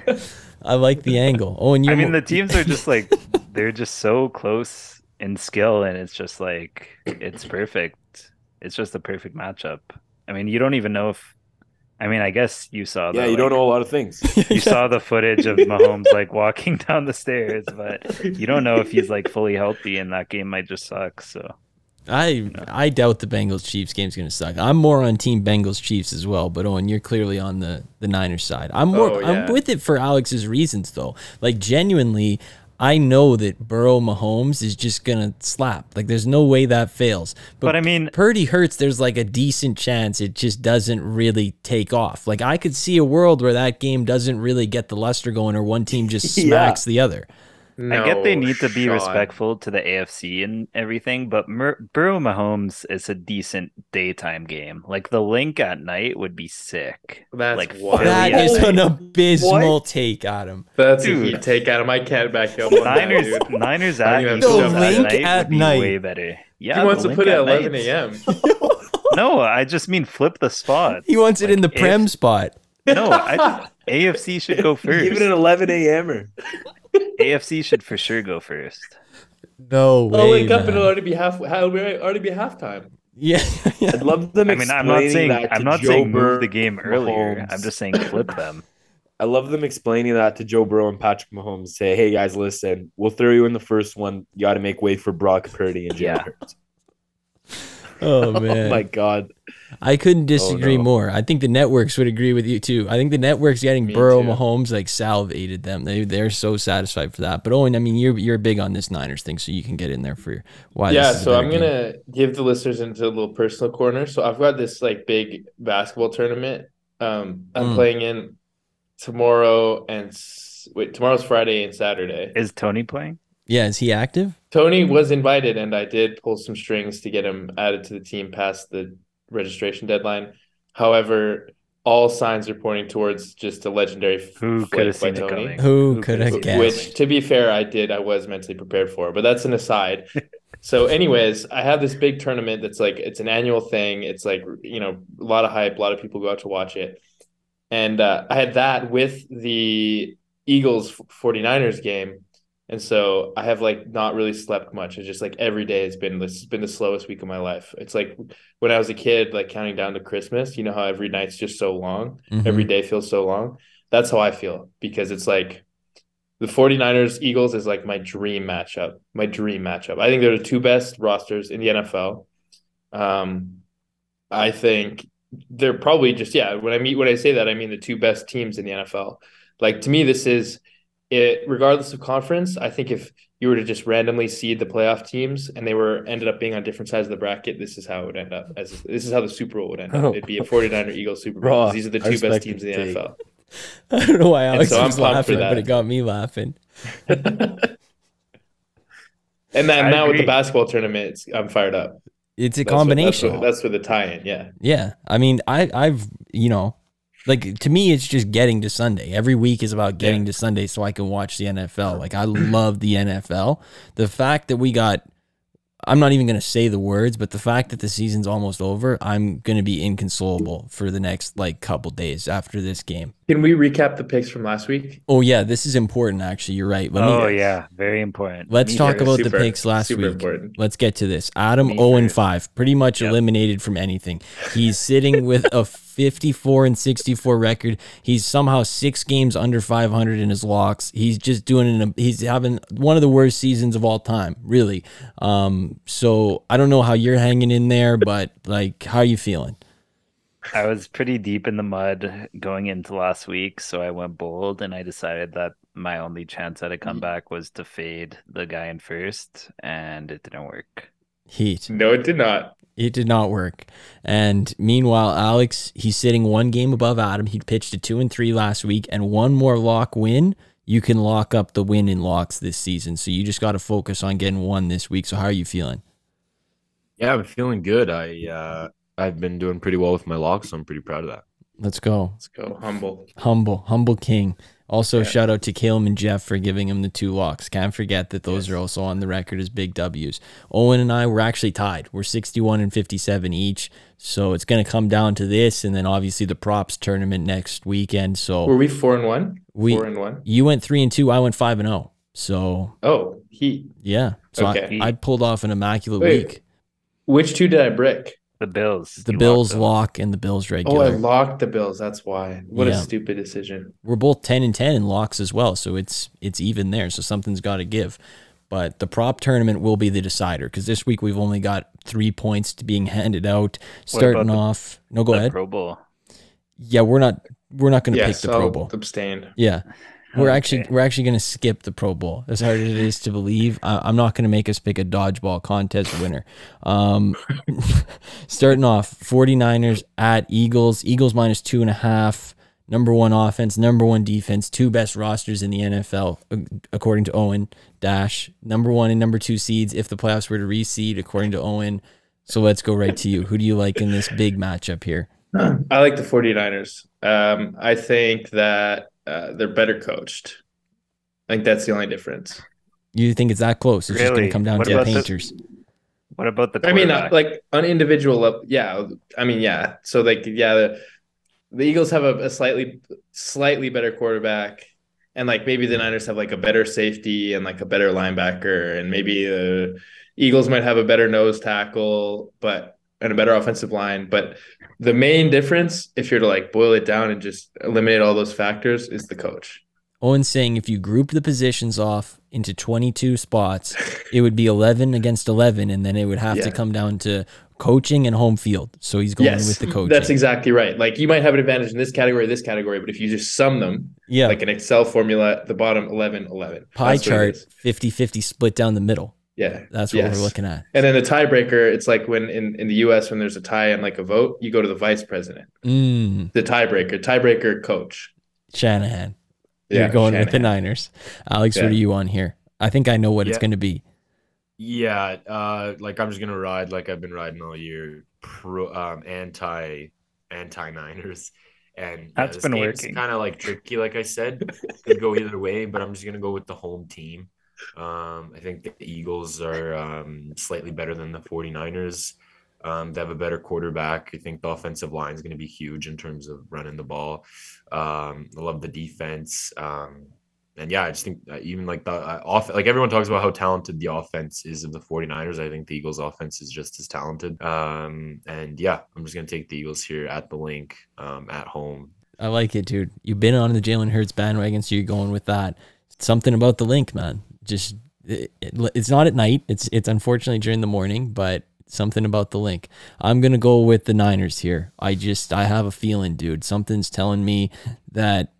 I like the angle. Oh, and you. I mean, the teams are just like they're just so close in skill, and it's just like it's perfect. It's just a perfect matchup. I mean, you don't even know if. I mean, I guess you saw. Yeah, the, you don't know a lot of things. You saw the footage of Mahomes like walking down the stairs, but you don't know if he's like fully healthy, and that game might just suck. So. I I doubt the Bengals Chiefs game's gonna suck. I'm more on Team Bengals Chiefs as well, but Owen, you're clearly on the the Niners side. I'm more Oh, I'm with it for Alex's reasons though. Like genuinely, I know that Burrow Mahomes is just gonna slap. Like there's no way that fails. But I mean- Purdy hurts. There's like a decent chance it just doesn't really take off. Like I could see a world where that game doesn't really get the luster going, or one team just Yeah. smacks the other. I get they need to be shot. respectful to the AFC and everything, but Mer- Burrow Mahomes is a decent daytime game. Like the Linc at night would be sick. That's like wild. Philly That at is an abysmal take, Adam. That's Dude. a heat take at him. I can't back up on that, Niners. Niners I at think that's Eagles at Linc night at would be night. way better. Yeah, he wants to put it at 11 a.m. No, I just mean flip the spot. He wants it in the Like, prem if- spot. No, I, AFC should go first. Give it an 11 a.m.er. AFC should for sure go first. No way. I'll wake up and it'll already be half. It'll already be halftime. Yeah, yeah. I'd love them I mean, I'm not saying I'm not Joe saying move the game earlier. Mahomes. I'm just saying flip them. I love them explaining that to Joe Burrow and Patrick Mahomes. Say, hey guys, listen, we'll throw you in the first one. You got to make way for Brock Purdy and Jalen Yeah. Hurts. Oh, oh man. Oh my god. I couldn't disagree no. more. I think the networks would agree with you too. I think the networks getting Me Burrow too. Mahomes like salivated them. They they're so satisfied for that. But Owen, I mean, you're you're big on this Niners thing, so you can get in there for why. yeah, this is so I'm game. gonna give the listeners into a little personal corner. So I've got this like big basketball tournament. Um, I'm Mm. playing in tomorrow and wait, tomorrow's Friday and Saturday. Is Tony playing? Yeah, is he active? Tony was invited, and I did pull some strings to get him added to the team past the registration deadline. However, all signs are pointing towards just a legendary f- Who could have by seen it coming? Who Who could could've guessed? Which, to be fair, I did. I was mentally prepared for, but that's an aside. So, anyways, I have this big tournament that's like it's an annual thing. It's like you know a lot of hype. A lot of people go out to watch it, and uh, I had that with the Eagles 49ers game, and so I have like not really slept much. It's just like every day has been this has been the slowest week of my life. It's like when I was a kid, like counting down to Christmas. You know how every night's just so long Mhm. every day feels so long. That's how I feel because it's like the 49ers Eagles is like my dream matchup. My dream matchup. I think they're the two best rosters in the NFL. Um I think they're probably just yeah, when I meet when I say that I mean the two best teams in the NFL. Like to me this is it regardless of conference, I think if you were to just randomly seed the playoff teams and they were ended up being on different sides of the bracket, this is how it would end up. As this is how the Super Bowl would end up. Oh. It'd be a 49er Eagles Super Bowl. Raw. 'cause These are the two best teams in the take. NFL. I don't know why Alex so I'm was pumped for laughing, but it got me laughing. And then I now with the basketball tournament, it's, I'm fired up. It's a That's what- combination. that's, what, that's for the tie-in. Yeah. Yeah, I mean, I I've you know, like to me, it's just getting to Sunday. Every week is about getting Yeah. to Sunday so I can watch the NFL. Like I love the NFL. The fact that we got, I'm not even gonna say the words, but the fact that the season's almost over, I'm gonna be inconsolable for the next like couple days after this game. Can we recap the picks from last week? Oh yeah, this is important. Actually, you're right. Let me, oh yeah, very important. Let's Me talk too. about the picks last super week. important. Let's get to this. Adam Me 0 and 5, pretty much Yep. eliminated from anything. He's sitting with a 54 and 64 record. He's somehow 6 games under 500 in his locks. He's just doing an he's having one of the worst seasons of all time, really. Um so I don't know how you're hanging in there, but like how are you feeling? I was pretty deep in the mud going into last week, so I went bold and I decided that my only chance at a comeback was to fade the guy in first, and it didn't work. Heat. No, it did not. It did not work. And meanwhile, Alex, he's sitting one game above Adam. He pitched a two and three last week, and one more lock win. You can lock up the win in locks this season. So you just got to focus on getting one this week. So how are you feeling? Yeah, I'm feeling good. I uh I've been doing pretty well with my locks, so I'm pretty proud of that. Let's go. Let's go. Humble. Humble, humble king. Also, Yeah. shout out to Caleb and Jeff for giving him the two locks. Can't forget that those Yes. are also on the record as big W's. Owen and I were actually tied. We're 61 and 57 each. So it's going to come down to this, and then obviously the props tournament next weekend. So Were we four and one? We- four and one. You went three and two. I went five and zero. So Oh, he. yeah. So Okay. I, I pulled off an immaculate Wait. week. Which two did I brick? The Bills. The you Bills lock and the Bills Oh, I locked the Bills. That's why. What Yeah. a stupid decision. We're both ten and ten in locks as well. So it's it's even there. So something's got to give. But the prop tournament will be the decider because this week we've only got three points to being handed out. Starting the- off. No, go The ahead. Pro Bowl. Yeah, we're not we're not going to Yes, pick the Pro Bowl. abstain. Yeah. We're Okay. actually we're actually going to skip the Pro Bowl. As hard as it is to believe, I, I'm not going to make us pick a dodgeball contest winner. Um, starting off, 49ers at Eagles. Eagles minus two and a half. Number one offense, number one defense, two best rosters in the NFL, according to Owen Dash. Number one and number two seeds if the playoffs were to reseed, according to Owen. So let's go right to you. Who do you like in this big matchup here? I like the 49ers. Um, I think that uh, they're better coached. I think that's the only difference. You think it's that close? It's just going to come down What to the about the- painters. What about the I mean, uh, like on individual level, yeah. I mean, yeah. So like, yeah, the, the Eagles have a, a slightly slightly better quarterback, and like maybe the Niners have like a better safety and like a better linebacker, and maybe the Eagles might have a better nose tackle, but and a better offensive line. But the main difference, if you're to like boil it down and just eliminate all those factors, is the coach. Owen's saying if you group the positions off into 22 spots, it would be 11 against 11, and then it would have to come down to coaching and home field. So he's going with the coaching. That's exactly right. Like you might have an advantage in this category, this category, but if you just sum them, yeah. like an Excel formula the bottom 11 11 pie That's chart 50 50 split down the middle. Yeah That's what Yes. we're looking at. and then the tiebreaker it's like when in, in the US when there's a tie and like a vote you go to the vice president Mm, the tiebreaker tiebreaker coach Shanahan. You're Yeah, going with the Niners. Alex, what are you on here? I think I know what it's going to be. Yeah, uh, like I'm just gonna ride like I've been riding all year, pro um anti anti Niners, and yeah, That's this been working. Kind of like tricky, like I said, could go either way, but I'm just gonna go with the home team. Um, I think the Eagles are um slightly better than the 49ers. Um, they have a better quarterback. I think the offensive line is going to be huge in terms of running the ball. Um, I love the defense. Um, and yeah, I just think uh, even like the uh, off, like everyone talks about how talented the offense is of the 49ers. I think the Eagles offense is just as talented. Um, and yeah, I'm just going to take the Eagles here at the Linc, um, at home. I like it, dude. You've been on the Jalen Hurts bandwagon, so you're going with that. Something about the Linc, man. Just it, it- it's not at night. It's it's unfortunately during the morning, but something about the Linc. I'm gonna go with the Niners here. I just I have a feeling, dude. Something's telling me that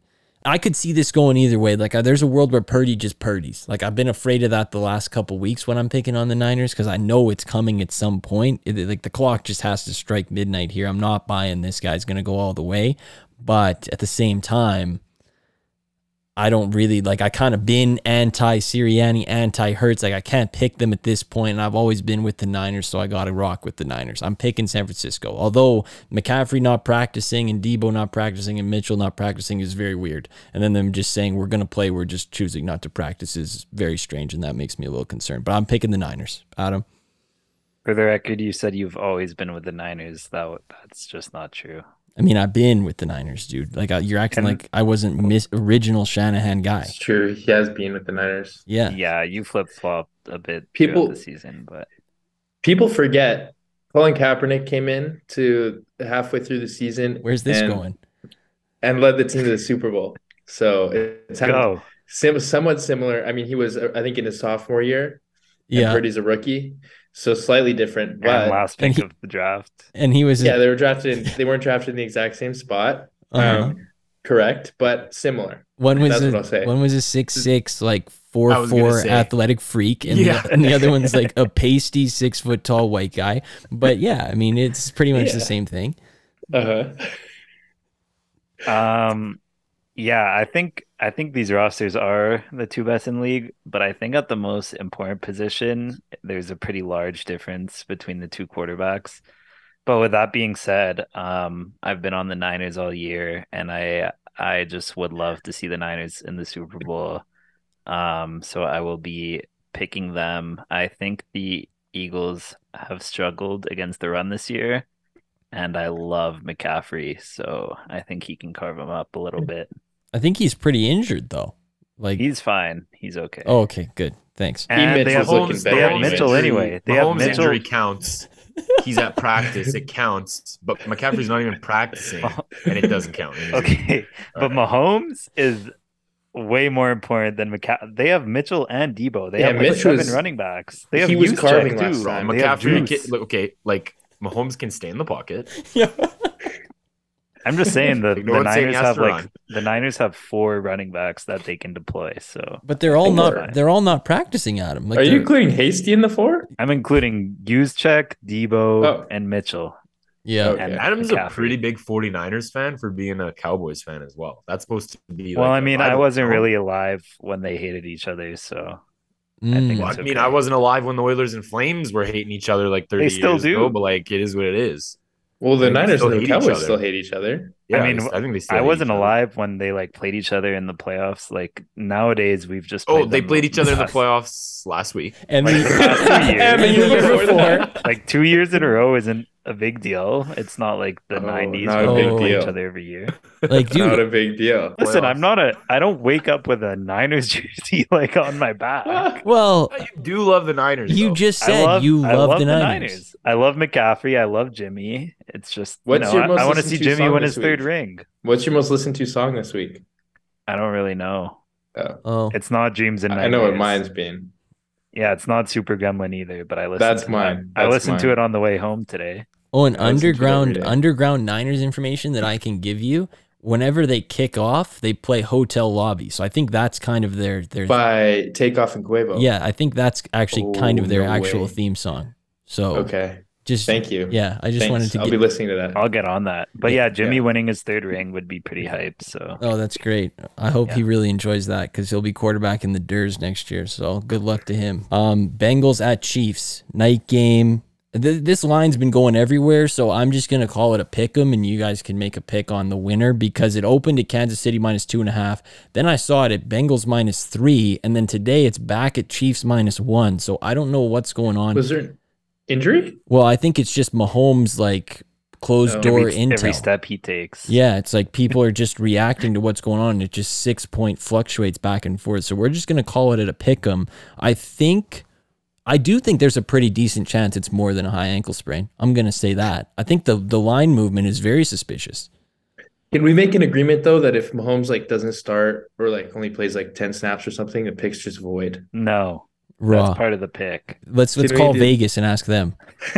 I could see this going either way. Like, uh, there's a world where Purdy just Purdy's. Like, I've been afraid of that the last couple weeks when I'm picking on the Niners because I know it's coming at some point. It- like, the clock just has to strike midnight here. I'm not buying this guy's going to go all the way. But at the same time, I don't really like. I kind of been anti Sirianni, anti Hurts. Like I can't pick them at this point, and I've always been with the Niners, so I got to rock with the Niners. I'm picking San Francisco. Although McCaffrey not practicing and Deebo not practicing and Mitchell not practicing is very weird. And then them just saying we're gonna play, we're just choosing not to practice is very strange, and that makes me a little concerned. But I'm picking the Niners. Adam, For the record, you said you've always been with the Niners. That that's just not true. I mean I've been with the Niners, dude. Like you're acting And- like I wasn't mis- original Shanahan guy. it's true he has been with the Niners Yeah. Yeah, you flip flopped a bit People- the season, but people forget Colin Kaepernick came in to halfway through the season Where's this and, going? and led the team to the Super Bowl so it's go. sim- somewhat similar I mean he was uh, I think in his sophomore year and Yeah. Purdy's a rookie so slightly different And but last and pick he- of the draft. And he was yeah they were drafted in, they weren't drafted in the exact same spot uh-huh. um, correct but similar One was That's a, what I'll say. one was a six six like four I was gonna four athletic freak, and, Yeah. the, and the other one's like a pasty six foot tall white guy. But yeah, I mean it's pretty much the same thing. uh-huh Um, yeah, I think I think these rosters are the two best in league, but I think at the most important position, there's a pretty large difference between the two quarterbacks. But with that being said, um, I've been on the Niners all year, and I I just would love to see the Niners in the Super Bowl. Um, so I will be picking them. I think the Eagles have struggled against the run this year, and I love McCaffrey, so I think he can carve him up a little bit. I think he's pretty injured though. Like He's fine. He's okay. oh, okay, good, thanks. and Mitch they have, was looking Mahomes- better they have anyway. Mitchell anyway. They have Mahomes' Mitchell. injury counts. He's at practice. It counts. But McCaffrey's not even practicing, and it doesn't count. Okay, but Alright. Mahomes is way more important than McCaffrey. They have Mitchell and Deebo. They Yeah, have like Mitch seven was- running backs. They have he was carving too. last Bro, time. They have McCaffrey, can, okay, like Mahomes can stay in the pocket, Yeah. I'm just saying the, the Niners have like the Niners have four running backs that they can deploy. So But they're all not. we're fine. They're all not practicing at him. Like Are you they're- including Hasty in the four? I'm including Juszczyk, Deebo, Oh. and Mitchell. yeah. Okay. And Adam's a pretty big 49ers fan for being a Cowboys fan as well. That's supposed to be. Well, like I a mean, I wasn't no? really alive when they hated each other, so I Mm. think Well, it's I mean. I wasn't alive when the Oilers and Flames were hating each other like 30 They still years do. ago, but like it is what it is. Well, the Niners and the Cowboys still hate each other. Yeah, I mean, I think they still I wasn't alive when they like played each other in the playoffs. Like nowadays, we've just Oh, played they played each other in the playoffs last week. And Like the, the two years. and the year before before. Like two years in a row isn't a big deal. It's not like the Oh, '90s not a when big play deal. each other every year. Like, Not a big deal. Listen, Playoffs. I'm not a. I don't wake up with a Niners jersey like on my back. well, You do love the Niners. you though. just I said love, you love, love the Niners. I love McCaffrey. I love Jimmy. It's just you What's know, your I, most I want to see Jimmy win this his third week? Ring. What's your most listened to song this week? I don't really know. Oh, Oh, It's not Dreams and I know what mine's been. Yeah, it's not Super Gremlin either. But I listened. That's to mine. I That's listened to it on the way home today. oh, an I listen to it every underground underground Niners information that I can give you. Whenever they kick off, they play Hotel Lobby. So I think that's kind of their their. By Takeoff and Quavo. yeah, I think that's actually kind Oh, of their no actual way. theme song. So Okay. Just Thank you. yeah, I just Thanks. wanted to I'll get. be listening to that. I'll get on that. But Yeah, yeah, Jimmy yeah. winning his third ring would be pretty hype. So Oh, that's great. I hope he really enjoys that because he'll be quarterback in the Durs next year. So good luck to him. Um, Bengals at Chiefs night game. Th- this line's been going everywhere, so I'm just gonna call it a pick 'em, and you guys can make a pick on the winner because it opened at Kansas City minus two and a half. Then I saw it at Bengals minus three, and then today it's back at Chiefs minus one. So I don't know what's going on. Was there an injury? well, I think it's just Mahomes like closed Oh. door every, intel. every step he takes. Yeah, it's like people are just reacting to what's going on. And it just six point fluctuates back and forth. So we're just gonna call it at a pick 'em. I think, I do think there's a pretty decent chance it's more than a high ankle sprain. I'm gonna say that. I think the the line movement is very suspicious. Can we make an agreement though that if Mahomes like doesn't start or like only plays like ten snaps or something, the pick's just void? No, Raw. that's part of the pick. let's let's Can call Vegas and ask them.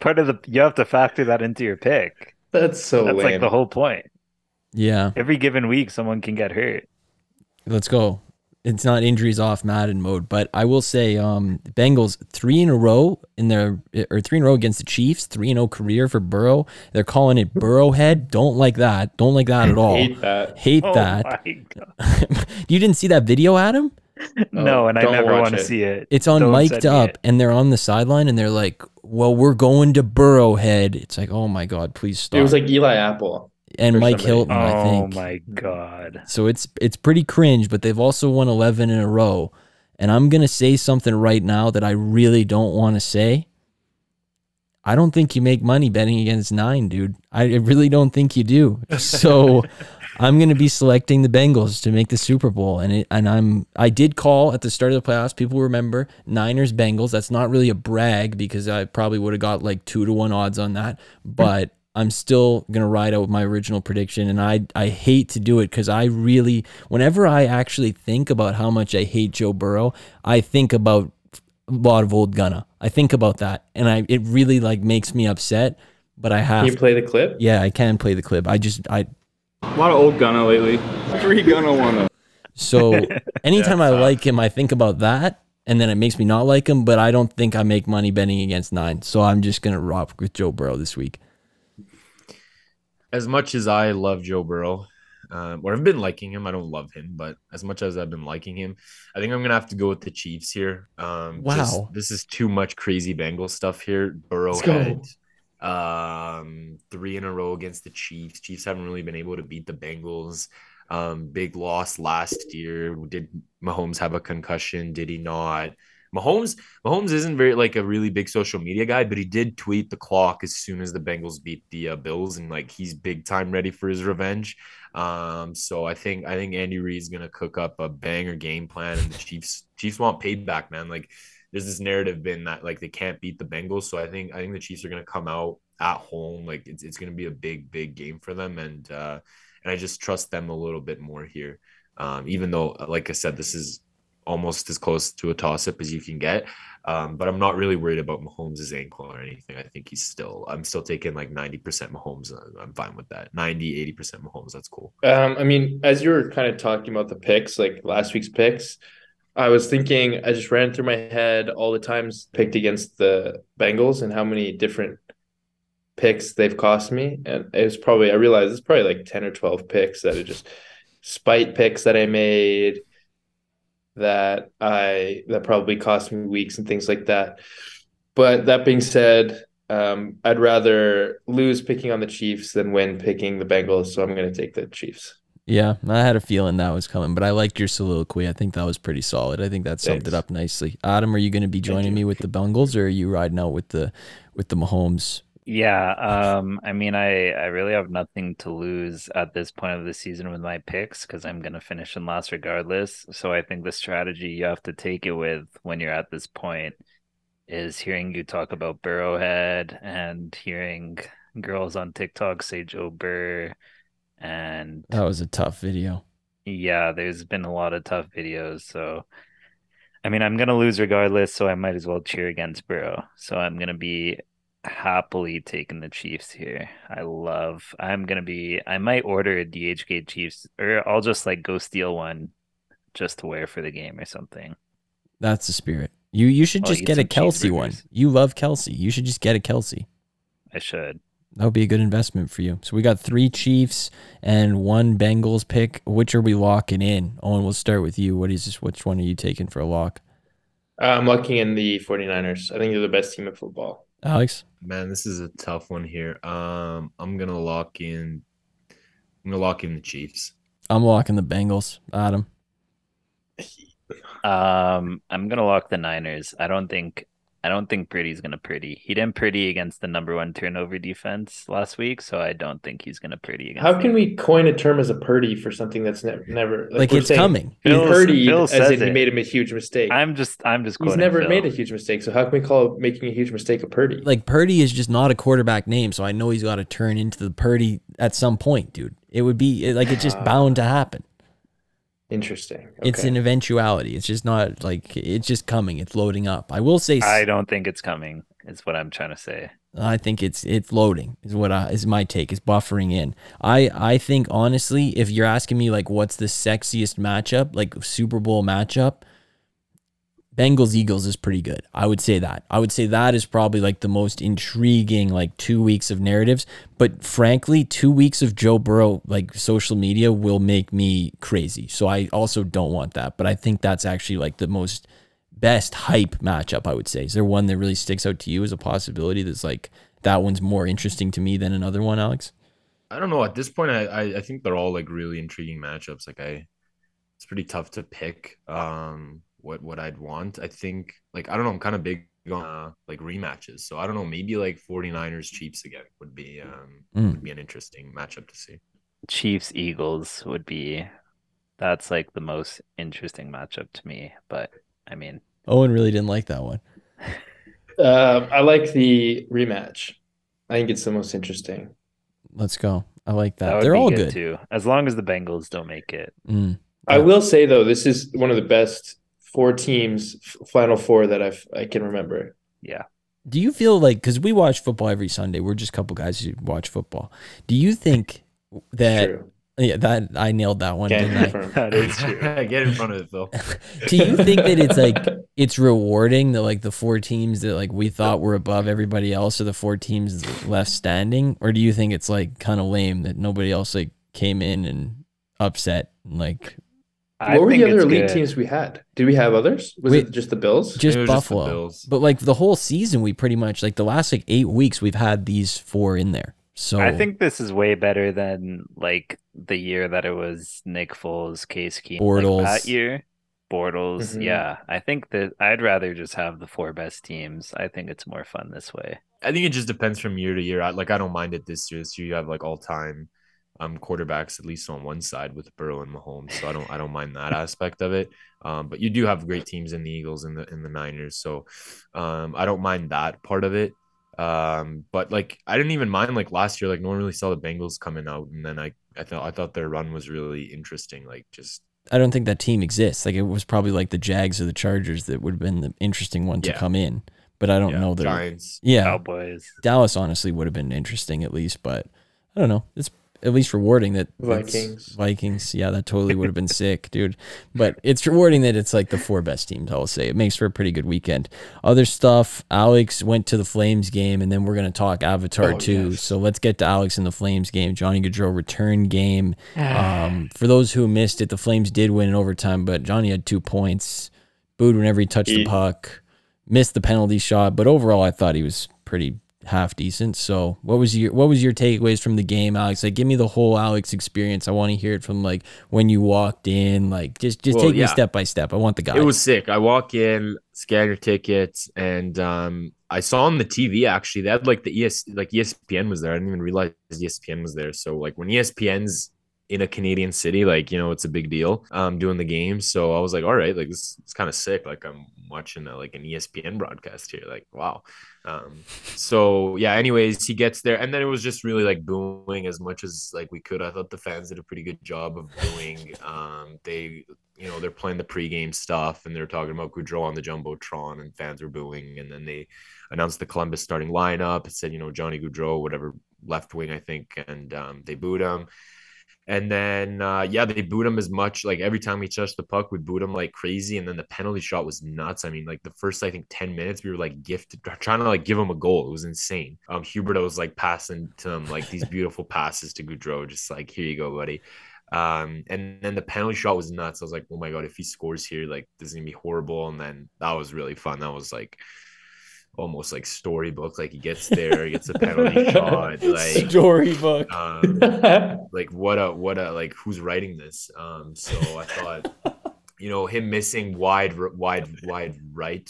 part of the you have to factor that into your pick. That's so That's lame. like the whole point. Yeah, Every given week, someone can get hurt. let's go. It's not injuries off Madden mode, but I will say, um, Bengals three in a row in their or three in a row against the Chiefs, three in a career for Burrow. They're calling it Burrowhead. Don't like that. Don't like that at all. Hate that. Hate Oh that. my God. you didn't see that video, Adam? No, and I never want to see it. It's on Don't mic'd up, it. and they're on the sideline, and they're like, "Well, we're going to Burrowhead." It's like, oh my god, please stop. It was like Eli Apple. and Mike somebody. Hilton, I think. Oh think. my god. So it's it's pretty cringe, but they've also won 11 in a row. And I'm going to say something right now that I really don't want to say. I don't think you make money betting against 9, dude. I really don't think you do. So I'm going to be selecting the Bengals to make the Super Bowl and it, and I'm I did call at the start of the playoffs. People remember Niners Bengals. That's not really a brag because I probably would have got like 2 to 1 odds on that, hmm. but I'm still gonna ride out with my original prediction, and I I hate to do it because I really, whenever I actually think about how much I hate Joe Burrow, I think about a lot of old Gunna. I think about that, and I it really like makes me upset. But I have. Can you play the clip? yeah, I can play the clip. I just I A lot of old Gunna lately. Free Gunna wanna. so anytime I like him, I think about that, and then it makes me not like him. But I don't think I make money betting against nine, so I'm just gonna rock with Joe Burrow this week. as much as I love Joe Burrow, um, or I've been liking him, I don't love him, but as much as I've been liking him, I think I'm gonna have to go with the Chiefs here. Um, just- Wow. this is too much crazy Bengals stuff here. Burrow Let's go. had um, three in a row against the Chiefs. Chiefs haven't really been able to beat the Bengals. Um, big loss last year. Did Mahomes have a concussion? Did he not? Mahomes Mahomes isn't very like a really big social media guy, but he did tweet the clock as soon as the Bengals beat the uh, Bills, and like he's big time ready for his revenge. Um, so I think I think Andy Reid's gonna cook up a banger game plan, and the Chiefs Chiefs want payback, man. Like there's this narrative been that like they can't beat the Bengals, so I think I think the Chiefs are gonna come out at home, like it's it's gonna be a big big game for them, and uh, and I just trust them a little bit more here. Um, even though, like I said, this is almost as close to a toss up as you can get. Um, but I'm not really worried about Mahomes' ankle or anything. I think he's still, I'm still taking like 90% Mahomes. I'm fine with that. 90, 80% Mahomes. That's cool. Um, I mean, as you were kind of talking about the picks, like last week's picks, I was thinking, I just ran through my head all the times picked against the Bengals and how many different picks they've cost me. And it was probably, I realized it's probably like 10 or 12 picks that are just spite picks that I made that I, that probably cost me weeks and things like that. But that being said, um, I'd rather lose picking on the Chiefs than win picking the Bengals. So I'm going to take the Chiefs. Yeah, I had a feeling that was coming, but I liked your soliloquy. I think that was pretty solid. I think that summed Thanks. it up nicely. Adam, are you going to be joining me with the Bengals, or are you riding out with the with the Mahomes? Yeah, um, I mean, I I really have nothing to lose at this point of the season with my picks because I'm gonna finish in last regardless. So I think the strategy you have to take it with when you're at this point is hearing you talk about Burrowhead and hearing girls on TikTok say Joe Burr, and That was a tough video. yeah, there's been a lot of tough videos. So I mean, I'm gonna lose regardless, so I might as well cheer against Burrow. So I'm gonna be happily taking the Chiefs here. I love. I'm gonna be. I might order a DHgate Chiefs, or I'll just like go steal one, just to wear for the game or something. That's the spirit. You you should I'll just get a Kelce one. You love Kelce. You should just get a Kelce. I should. That would be a good investment for you. So we got three Chiefs and one Bengals pick. Which are we locking in? Owen, we'll start with you. What is this? Which one are you taking for a lock? Uh, I'm locking in the 49ers. I think they're the best team in football. Alex? Man, this is a tough one here. Um, I'm gonna lock in. I'm gonna lock in the Chiefs. I'm locking the Bengals. Adam. Um, I'm gonna lock the Niners. I don't think. I don't think Purdy's gonna pretty. He didn't pretty against the number one turnover defense last week, so I don't think he's gonna pretty against. How them. can we coin a term as a Purdy for something that's ne- never Like, we're it's coming. He Phil's- Purdy Phil as says in he made him a huge mistake. I'm just. I'm just. He's never Phil. made a huge mistake. So how can we call making a huge mistake a Purdy? Like Purdy is just not a quarterback name, so I know he's got to turn into the Purdy at some point, dude. It would be like it's just ah. bound to happen. Interesting. It's an eventuality. It's just not like it's just coming. It's loading up. I will say I don't think it's coming. Is what I'm trying to say. I think it's it's loading is what I, is my take is buffering in. I I think honestly, if you're asking me like what's the sexiest matchup, like Super Bowl matchup, Bengals Eagles is pretty good. I would say that. I would say that is probably like the most intriguing like 2 weeks of narratives, but frankly, 2 weeks of Joe Burrow like social media will make me crazy. So I also don't want that, but I think that's actually like the most best hype matchup, I would say. Is there one that really sticks out to you as a possibility that's like that one's more interesting to me than another one, Alex? I don't know. At this point, I, I I think they're all like really intriguing matchups. Like I, it's pretty tough to pick um what what I'd want. I think like I don't know. I'm kind of big on uh, like rematches, so I don't know. Maybe like 49ers Chiefs again would be um Mm. would be an interesting matchup to see. Chiefs Eagles would be. That's like the most interesting matchup to me. But I mean, Owen really didn't like that one. Uh, I like the rematch. I think it's the most interesting. Let's go. I like that. that They're all good, good. too. As long as the Bengals don't make it. Mm. I will say though, this is one of the best four teams, Final Four that I've I can remember. Yeah. Do you feel like because we watch football every Sunday, we're just a couple guys who watch football. Do you think that True. yeah that I nailed that one, Can didn't I? That is true. Get in front of it, Phil. Do you think that it's like it's rewarding that like the four teams that like we thought were above everybody else are the four teams left standing, or do you think it's like kind of lame that nobody else like came in and upset and like I what were the other elite good. teams we had? Did we have others? Was Wait. it just the Bills? just It was just Buffalo? Bills. but like the whole season, we pretty much like the last like eight weeks we've had these four in there. So I think this is way better than like the year that it was Nick Foles, Case Keenum. Bortles. Like that year, Bortles. Mhm. Yeah, I think that I'd rather just have the four best teams. I think it's more fun this way. I think it just depends from year to year. I, like I don't mind it this year. This year you have like all time um quarterbacks at least on one side with Burrow and Mahomes. So I don't I don't mind that aspect of it. Um, but you do have great teams in the Eagles and the in the Niners. So um I don't mind that part of it. Um, but like I didn't even mind like last year, like no one really saw the Bengals coming out, and then I I thought I thought their run was really interesting. Like just I don't think that team exists. Like it was probably like the Jags or the Chargers that would have been the interesting one to Yeah. come in. But I don't Yeah, know that. Giants. Yeah, Cowboys. Dallas honestly would have been interesting at least, but I don't know. It's at least rewarding that Vikings. Vikings, yeah, that totally would have been sick, dude. But it's rewarding that it's like the four best teams. I'll say it makes for a pretty good weekend. Other stuff. Alex went to the Flames game, and then we're gonna talk Avatar Oh, too. yes. So let's get to Alex in the Flames game. Johnny Gaudreau return game. Um, for those who missed it, the Flames did win in overtime, but Johnny had two points. Booed whenever he touched the puck. Missed the penalty shot, but overall, I thought he was pretty half decent. So, what was your what was your takeaways from the game, Alex? Like, give me the whole Alex experience. I want to hear it from like when you walked in. Like, just just Well, take me step by step. I want the guy. It was sick. I walk in, scan your tickets, and um, I saw on the TV actually that like the ES like ESPN was there. I didn't even realize ESPN was there. So like when ESPN's in a Canadian city, like you know it's a big deal. Um, doing the game, so I was like, all right, like this is kind of sick. Like I'm watching a, like an ESPN broadcast here. Like wow. Um, so yeah. Anyways, he gets there, and then it was just really like booing as much as like we could. I thought the fans did a pretty good job of booing. Um, they you know, they're playing the pregame stuff and they're talking about Gaudreau on the Jumbotron and fans were booing. And then they announced the Columbus starting lineup. It said, you know, Johnny Gaudreau, whatever left wing, I think. And um, they booed him. And then, uh, yeah, they boot him as much. Like every time we touched the puck, we boot him like crazy. And then the penalty shot was nuts. I mean, like the first, I think, 10 minutes, we were like gifted, trying to like give him a goal. It was insane. Um, Huberdeau was like passing to him like these beautiful passes to Gaudreau, just like, here you go, buddy. Um, and then the penalty shot was nuts. I was like, oh my god, if he scores here, like this is gonna be horrible. And then that was really fun. That was like almost like storybook. Like he gets there, gets a penalty shot. Like storybook. um, like what a what a like who's writing this? Um, so I thought, you know, him missing wide wide wide right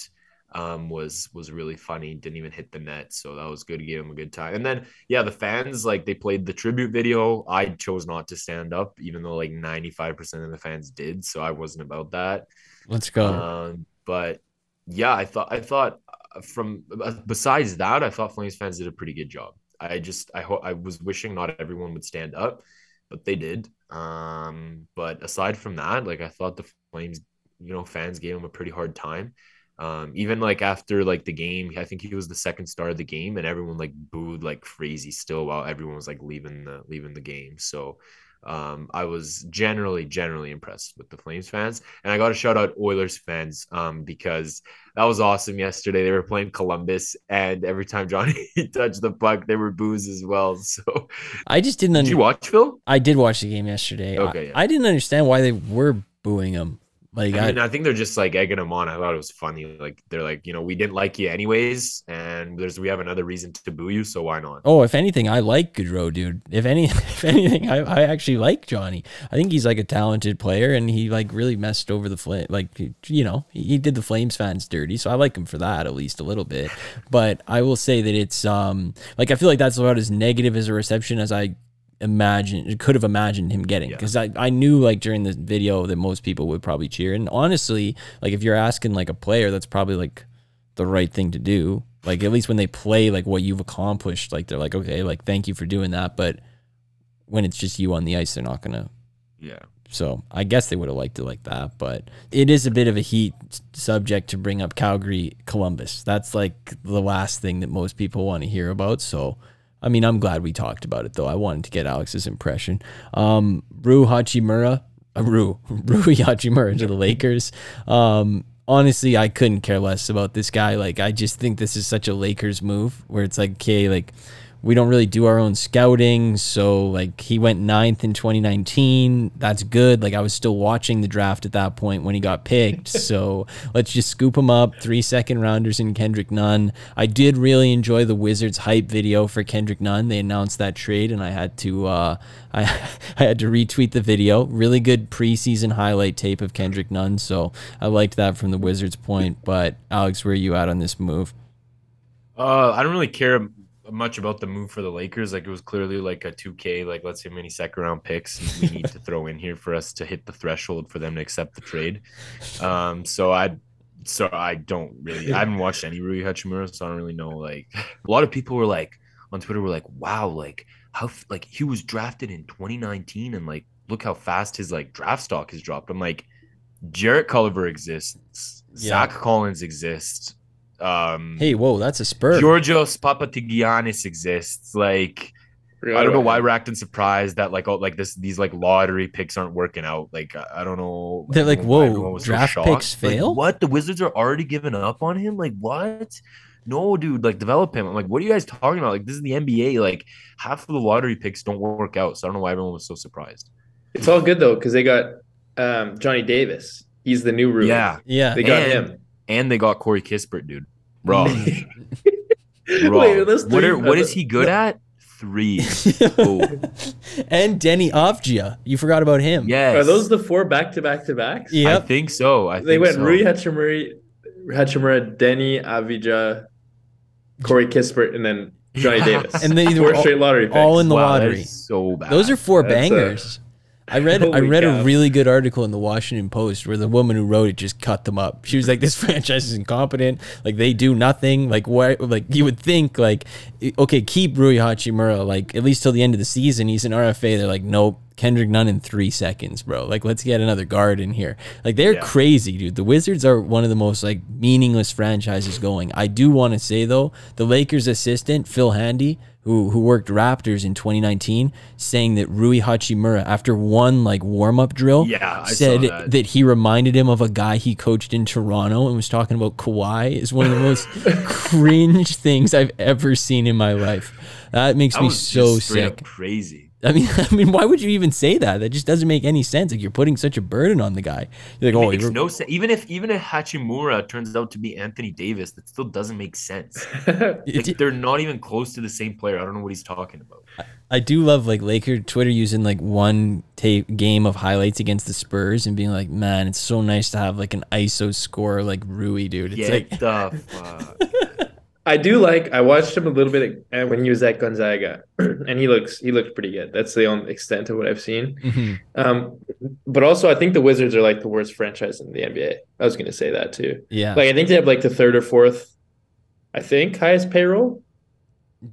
um was was really funny didn't even hit the net so that was good to give him a good time and then yeah the fans like they played the tribute video i chose not to stand up even though like 95% of the fans did so i wasn't about that Let's go. um but yeah i thought i thought from uh, besides that i thought flames fans did a pretty good job. I just i hope i was wishing not everyone would stand up but they did. Um but aside from that like i thought the flames you know fans gave him a pretty hard time. Um, even like after like the game, I think he was the second star of the game, and everyone like booed like crazy still while everyone was like leaving the leaving the game. So um, I was generally generally impressed with the Flames fans, and I got to shout out Oilers fans um, because that was awesome yesterday. They were playing Columbus, and every time Johnny touched the puck, there were boos as well. So I just didn't. did Under- you watch Phil? I did watch the game yesterday. I- Okay, yeah. I, didn't understand why they were booing him. Like I I, mean, I think they're just like egging him on. I thought it was funny. Like they're like, you know, we didn't like you anyways, and there's we have another reason to boo you, so why not? Oh, if anything, I like Gaudreau, dude. If any, if anything, I, I actually like Johnny. I think he's like a talented player, and he like really messed over the flame. Like you know, he, he did the Flames fans dirty, so I like him for that at least a little bit. But I will say that it's um like I feel like that's about as negative as a reception as I imagine could have imagined him getting Yeah. because I, I knew like during the video that most people would probably cheer and honestly like if you're asking like a player that's probably like the right thing to do. Like at least when they play like what you've accomplished, like they're like, okay, like thank you for doing that. But when it's just you on the ice, they're not gonna. Yeah. So I guess they would have liked it like that. But it is a bit of a heat subject to bring up Calgary Columbus. That's like the last thing that most people want to hear about. So I mean, I'm glad we talked about it though. I wanted to get Alex's impression. Um, Rui Hachimura, uh, Rui Rui Hachimura to the Lakers. Um, honestly, I couldn't care less about this guy. Like, I just think this is such a Lakers move where it's like, okay, like we don't really do our own scouting. So like he went ninth in 2019. That's good. Like I was still watching the draft at that point when he got picked. so let's just scoop him up. Three second rounders in Kendrick Nunn. I did really enjoy the Wizards hype video for Kendrick Nunn. They announced that trade and I had to uh, I I had to retweet the video. Really good preseason highlight tape of Kendrick Nunn. So I liked that from the Wizards point. But Alex, where are you at on this move? Uh, I don't really care much about the move for the Lakers. Like it was clearly like a 2K, like let's see how many second round picks we need to throw in here for us to hit the threshold for them to accept the trade. Um, so I so I don't really I haven't watched any Rui Hachimura, so I don't really know. Like a lot of people were like on Twitter were like, wow, like how like he was drafted in 2019 and like look how fast his like draft stock has dropped. I'm like, Jarrett Culver exists, Yeah. Zach Collins exists, um, Hey, whoa, that's a spur. Georgios Papagiannis exists. Like, I don't know why we're acting surprised that like all like this these like lottery picks aren't working out. Like I I don't know. They're like, know whoa, everyone was so draft shocked. picks Like, fail? what? The Wizards are already giving up on him? Like what? No, dude. Like develop him. I'm like, what are you guys talking about? Like this is the NBA. Like half of the lottery picks don't work out. So I don't know why everyone was so surprised. It's all good though because they got um, Johnny Davis. He's the new Rui. Yeah, yeah. they got And- him. and they got Corey Kispert, dude. Bro, bro. Wait, are those what are, what is he good at? Three. Oh, and Deni Avdija. You forgot about him. yes. Are those the four back to back to backs? Yeah. I think so. I They think went so. Rui Hachimura, Hachimura, Deni Avdija, Corey Kispert, and then Johnny Davis. And then four all, straight lottery picks. all in the Wow, lottery. is so bad. Those are four That's, bangers. I read I holy read a really good article in the Washington Post where the woman who wrote it just cut them up. She was like, "This franchise is incompetent. Like they do nothing. Like why? Like you would think like, okay, keep Rui Hachimura like at least till the end of the season. He's an RFA. They're like, nope, Kendrick Nunn in three seconds, bro. Like let's get another guard in here. Like they're Yeah. crazy, dude. The Wizards are one of the most like meaningless franchises going. I do want to say though, the Lakers assistant Phil Handy who who worked Raptors in 2019, saying that Rui Hachimura, after one like warm up drill, Yeah, said that. he reminded him of a guy he coached in Toronto and was talking about Kawhi. Is one of the most cringe things I've ever seen in my life. That makes That me so just straight up sick. crazy. I mean, I mean, why would you even say that? That just doesn't make any sense. Like you're putting such a burden on the guy. You're like, It oh, makes no sense. Even if even if Hachimura turns out to be Anthony Davis, that still doesn't make sense. Like, they're not even close to the same player. I don't know what he's talking about. I do love like Laker Twitter using like one tape game of highlights against the Spurs and being like, man, it's so nice to have like an ISO score like Rui, dude. It's Get like the fuck. I do like. I watched him a little bit when he was at Gonzaga, and he looks he looks pretty good. That's the only extent of what I've seen. mhm. Um, but also, I think the Wizards are like the worst franchise in the NBA. I was going to say that too. yeah. Like, I think they have like the third or fourth, I think, highest payroll,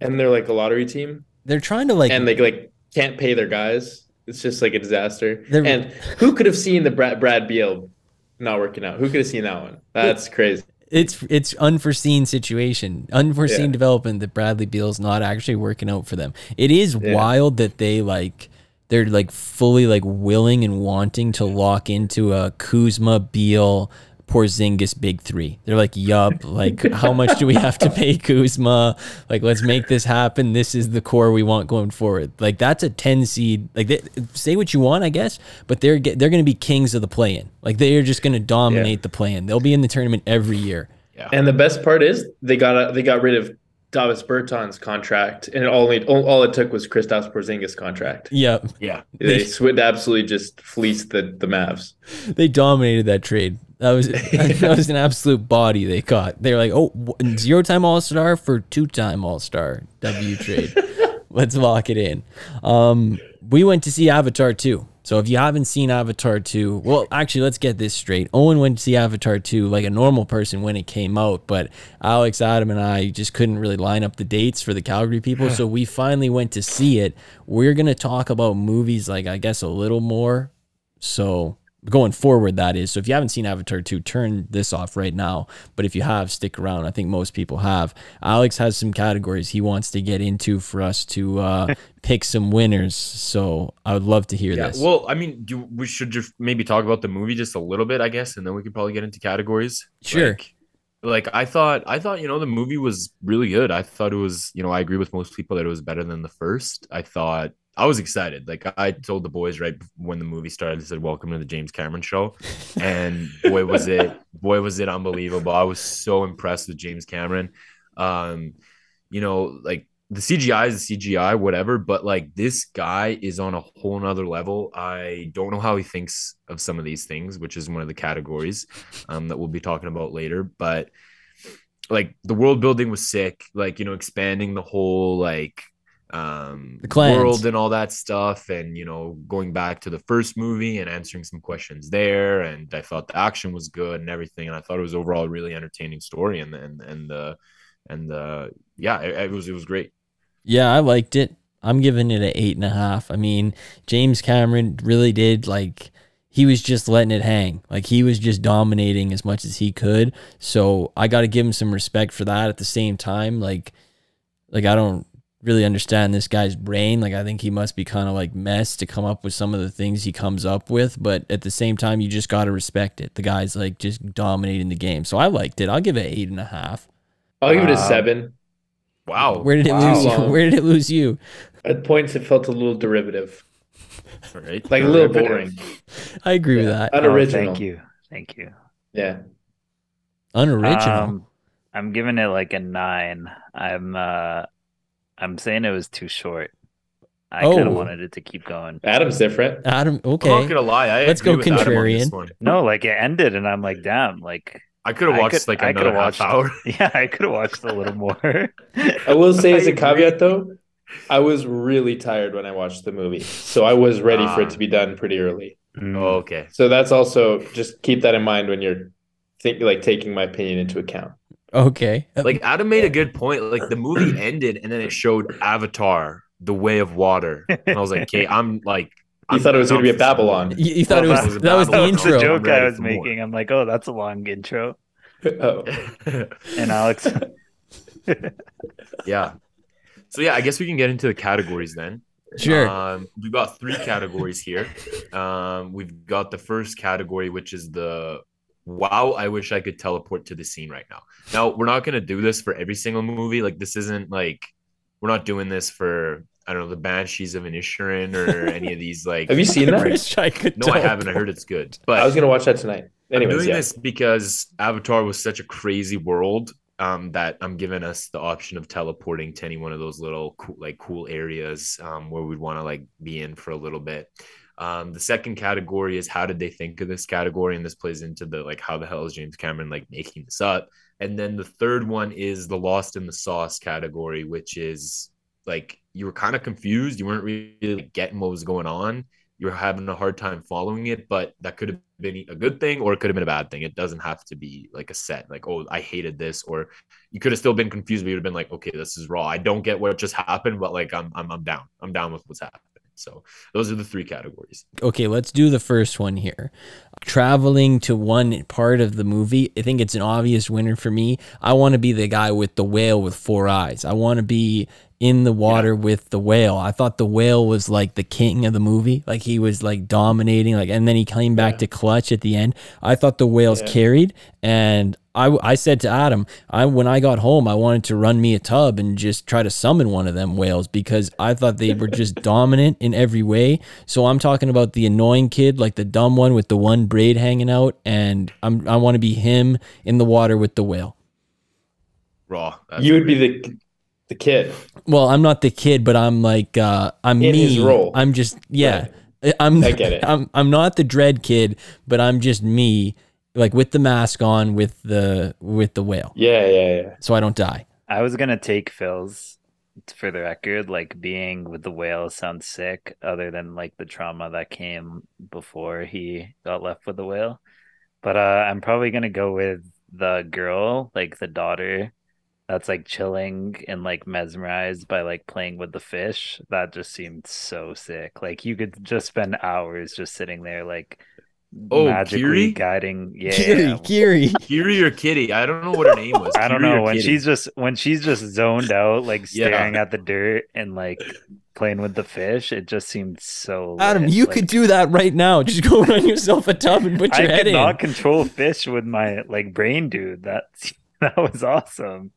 and they're like a lottery team, They're trying to like and they like can't pay their guys. It's just like a disaster. They're- And who could have seen the Brad Brad Beal not working out? Who could have seen that one? That's crazy. It's it's unforeseen situation, unforeseen Yeah. development that Bradley Beal's not actually working out for them. It is Yeah. wild that they like they're like fully like willing and wanting to lock into a Kuzma Beal Porzingis big three. They're like, yup, like how much do we have to pay Kuzma? Like, let's make this happen. This is the core we want going forward. Like, that's a ten seed. Like, they, say what you want, I guess, but they're ge- they're going to be kings of the play-in. Like, they are just going to dominate the play-in. They'll be in the tournament every year. And the best part is they got they got rid of Davis Bertans contract, and it only all, all it took was Kristaps Porzingis contract. Yep. Yeah. They sw- absolutely just fleeced the the Mavs. they dominated that trade. That was that was an absolute body they caught. They were like, oh, zero time All Star for two time All Star W trade. Let's lock it in. Um, we went to see Avatar two. So if you haven't seen Avatar two, well, actually, let's get this straight. Owen went to see Avatar two like a normal person when it came out, but Alex, Adam, and I just couldn't really line up the dates for the Calgary people. so we finally went to see it. We're gonna talk about movies like I guess a little more so going forward, that is. So if you haven't seen Avatar 2, turn this off right now. But if you have, stick around. I think most people have. Alex has some categories he wants to get into for us to uh, pick some winners. So I would love to hear Yeah. this. Well, I mean, do we should just maybe talk about the movie just a little bit, I guess, and then we could probably get into categories. Sure. Like, like I thought, I thought you know the movie was really good. I thought it was, you know, I agree with most people that it was better than the first. I thought I was excited. Like I told the boys right when the movie started, I said, "Welcome to the James Cameron show," and boy was it, boy was it unbelievable. I was so impressed with James Cameron. Um, you know, like the CGI is the CGI, whatever, but like this guy is on a whole nother level. I don't know how he thinks of some of these things, which is one of the categories um, that we'll be talking about later. But like the world building was sick, like you know, expanding the whole like um world and all that stuff and you know going back to the first movie and answering some questions there and i thought the action was good and everything and i thought it was overall a really entertaining story and and and the and the yeah it, it was it was great Yeah, I liked it. I'm giving it an eight and a half. I mean, James Cameron really did like he was just letting it hang. Like he was just dominating as much as he could. So I got to give him some respect for that. At the same time, like, like I don't really understand this guy's brain. Like I think he must be kind of like messed to come up with some of the things he comes up with. But at the same time, you just got to respect it. The guy's like just dominating the game. So I liked it. I'll give it eight and a half. I'll give it a Um, seven. Wow. Where did it Wow. lose you? Where did it lose you? At points, it felt a little derivative, All right. like a little boring. I agree with Yeah. that. Oh, Unoriginal. thank you. Thank you. Yeah. Unoriginal. Um, I'm giving it like a nine. I'm uh I'm saying it was too short. I kind Oh. of wanted it to keep going. Adam's different. Adam, okay. I'm not okay. gonna lie. I Let's go with Adam on this contrarian. No, like it ended and I'm like, damn, like I could have watched could- like I could another have half watched- hour. yeah, I could have watched a little more. I will say as a caveat though, I was really tired when I watched the movie, so I was ready for Ah. it to be done pretty early. Mm. Oh, okay. So that's also just keep that in mind when you're think like taking my opinion into account. Okay. Like Adam made a good point. Like the movie ended and then it showed Avatar, The Way of Water, and I was like, okay, I'm like, You I'm thought it was going to be a down for some more. Babylon. you, you thought Well, it was was that was the battle. That was the intro. joke I'm ready I was for more. making. I'm like, oh, that's a long intro. oh. And Alex, yeah. So yeah, I guess we can get into the categories then. Sure. Um, we've got three categories here. Um, we've got the first category, which is the wow, I wish I could teleport to the scene right now. Now, we're not going to do this for every single movie. Like, this isn't like, we're not doing this for, I don't know, the Banshees of Inisherin or any of these. Like, Have you seen I that? wish I could. no, I haven't. I heard it's good. But I was going to watch that tonight. I'm doing yeah. this because Avatar was such a crazy world um, that I'm giving us the option of teleporting to any one of those little cool, like cool areas um, where we'd want to like be in for a little bit. Um, the second category is how did they think of this category, and this plays into the like how the hell is James Cameron like making this up? And then the third one is the lost in the sauce category, which is like you were kind of confused, you weren't really getting what was going on You were having a hard time following it, but that could have been a good thing or it could have been a bad thing. It doesn't have to be like a set, like, oh, I hated this, or you could have still been confused, but you'd have been like, okay, this is raw. I don't get what just happened, but like I'm I'm I'm down. I'm down with what's happening. So those are the three categories. Okay, let's do the first one here. Traveling to one part of the movie, I think it's an obvious winner for me. I want to be the guy with the whale with four eyes. I want to be in the water with the whale. I thought the whale was like the king of the movie. Like he was like dominating like and then he came back Yeah. to clutch at the end. I thought the whales Yeah. carried and I, I said to Adam, I when I got home, I wanted to run me a tub and just try to summon one of them whales because I thought they were just dominant in every way. So I'm talking about the annoying kid, like the dumb one with the one braid hanging out, and I'm I want to be him in the water with the whale. Raw. That's you would be the the kid. Well, I'm not the kid, but I'm like uh, I'm In me. his role. I'm just yeah. I'm I get it. I'm I'm not the dread kid, but I'm just me, like with the mask on, with the with the whale, Yeah, yeah, yeah. so I don't die. I was gonna take Phil's for the record. Like being with the whale sounds sick, other than like the trauma that came before he got left with the whale. But uh, I'm probably gonna go with the girl, like the daughter, that's like chilling and like mesmerized by like playing with the fish. That just seemed so sick. Like you could just spend hours just sitting there, like Oh, magically Kiri? guiding. Yeah, Kiri, Kiri. Kiri or Kitty. I don't know what her name was. I don't Kiri know when Kitty. she's just when she's just zoned out, like Yeah. staring at the dirt and like playing with the fish. It just seemed so. Adam, lit. you Like, could do that right now. Just go run yourself a tub and put I your head could in. not control fish with my like brain, dude. That that was awesome.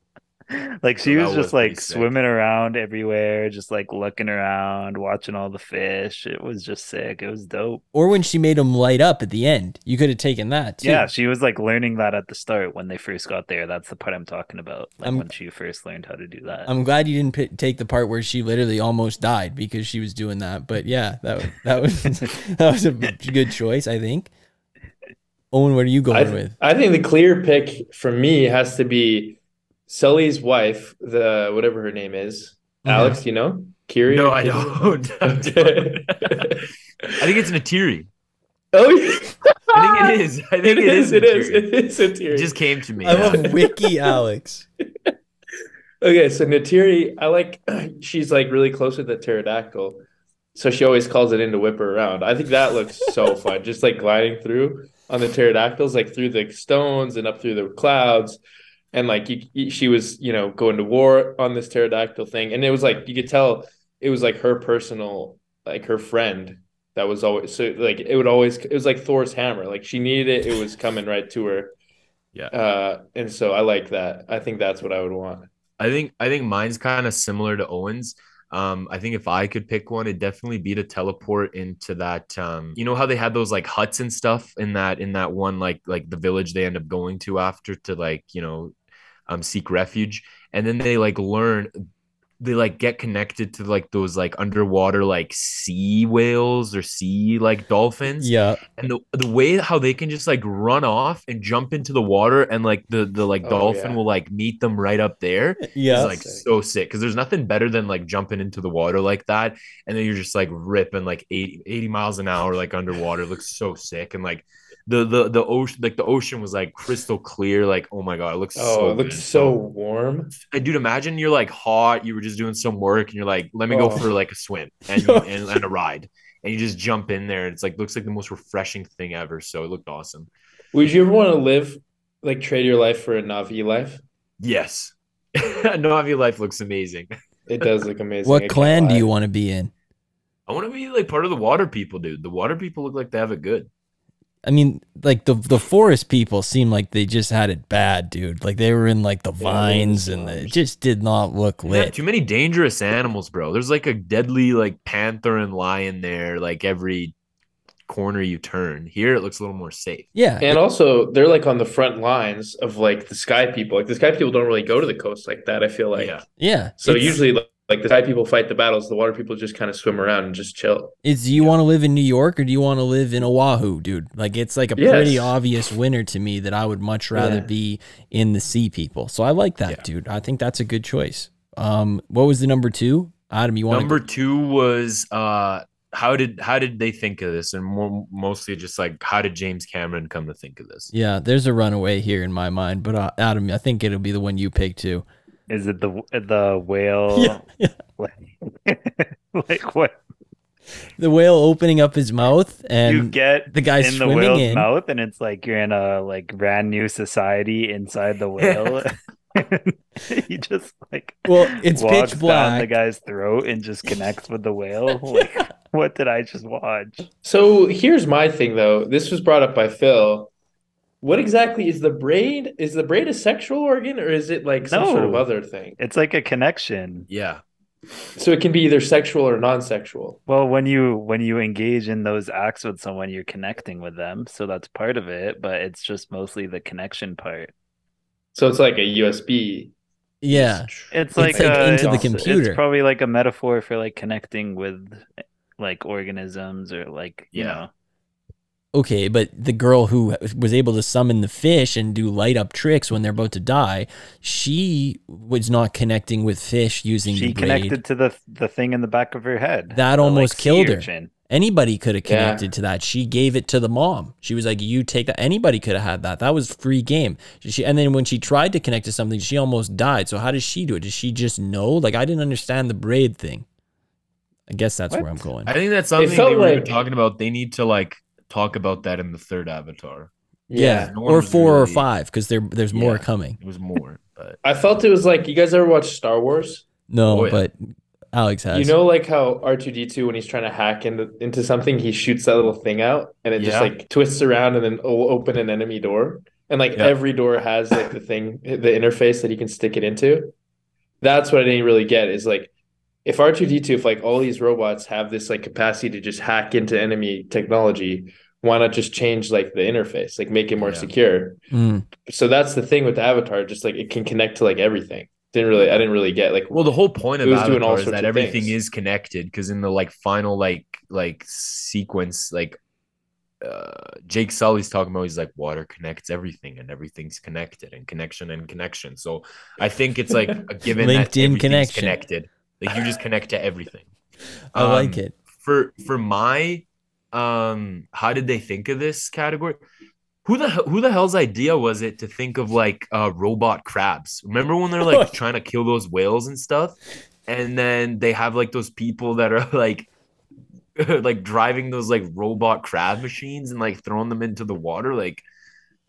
Like she That was was just like pretty sick. swimming around everywhere, just like looking around, watching all the fish. It was just sick. It was dope. Or when she made him light up at the end, you could have taken that too. Yeah, she was like learning that at the start when they first got there. That's the part I'm talking about. Like I'm- when she first learned how to do that. I'm glad you didn't p- take the part where she literally almost died because she was doing that. But yeah, that was that was that was a good choice, I think. Owen, what are you I, going th- with? I think the clear pick for me has to be Sully's wife, the whatever her name is. Mhm. Alex, you know? Kiri? No, I don't. I think it's Neytiri. Oh, yeah. I think it is. I think it is. It is. Neytiri. It is a It just came to me. I yeah. love Wiki Alex. Okay, so Neytiri, I like she's like really close with the pterodactyl. So she always calls it in to whip her around. I think that looks so fun. Just like gliding through on the pterodactyls, like through the stones and up through the clouds. And like you, you- she was, you know, going to war on this pterodactyl thing. And it was like you could tell it was like her personal, like her friend that was always so like it would always it was like Thor's hammer. Like she needed it, it was coming right to her. Yeah. Uh and so I like that. I think that's what I would want. I think I think mine's kind of similar to Owen's. Um, I think if I could pick one, it'd definitely be to teleport into that. Um, you know how they had those like huts and stuff in that in that one like like the village they end up going to after to like you know, um, seek refuge, and then they like learn they like get connected to like those like underwater like sea whales or sea like dolphins Yeah. and the the way how they can just like run off and jump into the water and like the the like Oh, dolphin yeah. will like meet them right up there Yeah. is like Sick. so sick because there's nothing better than like jumping into the water like that and then you're just like ripping like 80, 80 miles an hour like underwater it looks so sick and like the the the ocean like the ocean was like crystal clear like oh my god it looks Oh, so it looks good. so warm. And dude, imagine you're like hot, you were just doing some work, and you're like, let me go Oh. for like a swim and, you, and and a ride, and you just jump in there, and it's like looks like the most refreshing thing ever. So it looked awesome. Would you ever want to live like trade your life for a Na'vi life? Yes, A Na'vi life looks amazing. It does look amazing. What can't clan do you want to be in? I want to be like part of the water people, dude. The water people look like they have it good. I mean, like the the forest people seem like they just had it bad, dude. Like they were in like the Yeah, vines and slums. it just did not look They have lit. too many dangerous animals, bro. There's like a deadly like panther and lion there, like every corner you turn. Here, it looks a little more safe. Yeah. And also, they're like on the front lines of like the sky people. Like the sky people don't really go to the coast like that. I feel like. yeah, yeah. So It's- usually, like, like the sky people fight the battles. The water people just kind of swim around and just chill. is do you want to live in New York or do you want to live in Oahu, dude? Like it's like a Yes. pretty obvious winner to me that I would much rather Yeah. be in the sea people. So I like that, Yeah. dude. I think that's a good choice. Um, what was the number two? Adam, you want Number two was uh how did how did they think of this and more mostly just like how did James Cameron come to think of this? Yeah, there's a runaway here in my mind, but uh, Adam, I think it'll be the one you pick too. Is it the the whale? Yeah, yeah. Like, like what The whale opening up his mouth and you get the guy in the swimming whale's in. mouth, and it's like you're in a like brand new society inside the whale. he just like Well, it's walks pitch down black. the guy's throat and just connects with the whale. Like, what did I just watch? So here's my thing, though. This was brought up by Phil. What exactly is the braid? Is the braid a sexual organ or is it like some sort of other thing? It's like a connection. Yeah. So it can be either sexual or non-sexual. Well, when you when you engage in those acts with someone, you're connecting with them, so that's part of it. But it's just mostly the connection part. So it's like a USB. Yeah. It's It's like, like uh, into the it's- computer. It's probably like a metaphor for like connecting with like organisms or like you Yeah. know. Okay, but the girl who was able to summon the fish and do light up tricks when they're about to die, she was not connecting with fish using She the braid. connected to the the thing in the back of her head. That the, almost sea killed her. urchin. Anybody could have Yeah. connected to that. She gave it to the mom. She was like, "You take that." Anybody could have had that. That was free game. She and then when she tried to connect to something, she almost died. So how does she do it? Does she just know? Like I didn't understand the braid thing. I guess that's where I'm going. I think that's something felt they were like- talking about. They need to like talk about that in the third Avatar. yeah, no one or was four or five because there there's more coming. It was more, but I felt it was like you guys ever watch Star Wars? No, Oh, yeah. but Alex has. You know, like how R two D two when he's trying to hack into into something, he shoots that little thing out, and it just like twists around, and then will open an enemy door. And like Yeah. every door has like the thing, the interface that you can stick it into. That's what I didn't really get. Is like if R two D two, if like all these robots have this like capacity to just hack into enemy technology, why not just change like the interface, like make it more Yeah. secure? Mm. So that's the thing with the Avatar, just like it can connect to like everything. Didn't really, I didn't really get like well, the whole point of It was doing all Avatar is sorts that of everything things. is connected. Because in the like final like like sequence, like uh Jake Sully's talking about, he's like water connects everything, and everything's connected, and connection and connection. So I think it's like a given LinkedIn everything's connection. connected. Like you just connect to everything. I like Um, it. for for my um how did they think of this category Who the who the hell's idea was it to think of like uh robot crabs? Remember when they're like trying to kill those whales and stuff? And then they have like those people that are like like driving those like robot crab machines and like throwing them into the water. Like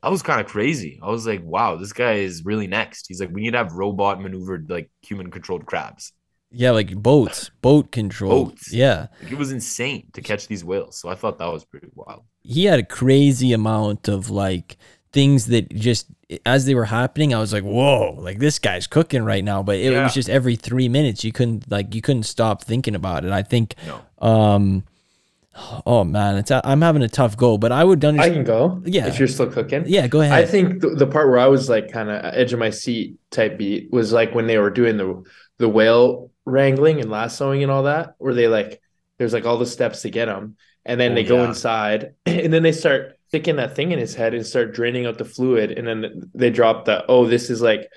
I was kind of crazy. I was like, wow, this guy is really next. He's like, we need to have robot maneuvered like human controlled crabs. Yeah, like boats, boat control. Boats. Yeah. Like, it was insane to catch these whales. So I thought that was pretty wild. he had a crazy amount of like things that just as they were happening i was like whoa like this guy's cooking right now but it, Yeah. was just every three minutes you couldn't like you couldn't stop thinking about it i think No. um oh man it's i'm having a tough go but i would I can go. Yeah. If you're still cooking. yeah go ahead I think the, the part where I was like kind of edge of my seat type beat was like when they were doing the the whale wrangling and lassoing and all that, where they like there's like all the steps to get them, and then Oh, they go yeah. inside, and then they start sticking that thing in his head and start draining out the fluid, and then they drop the oh this is like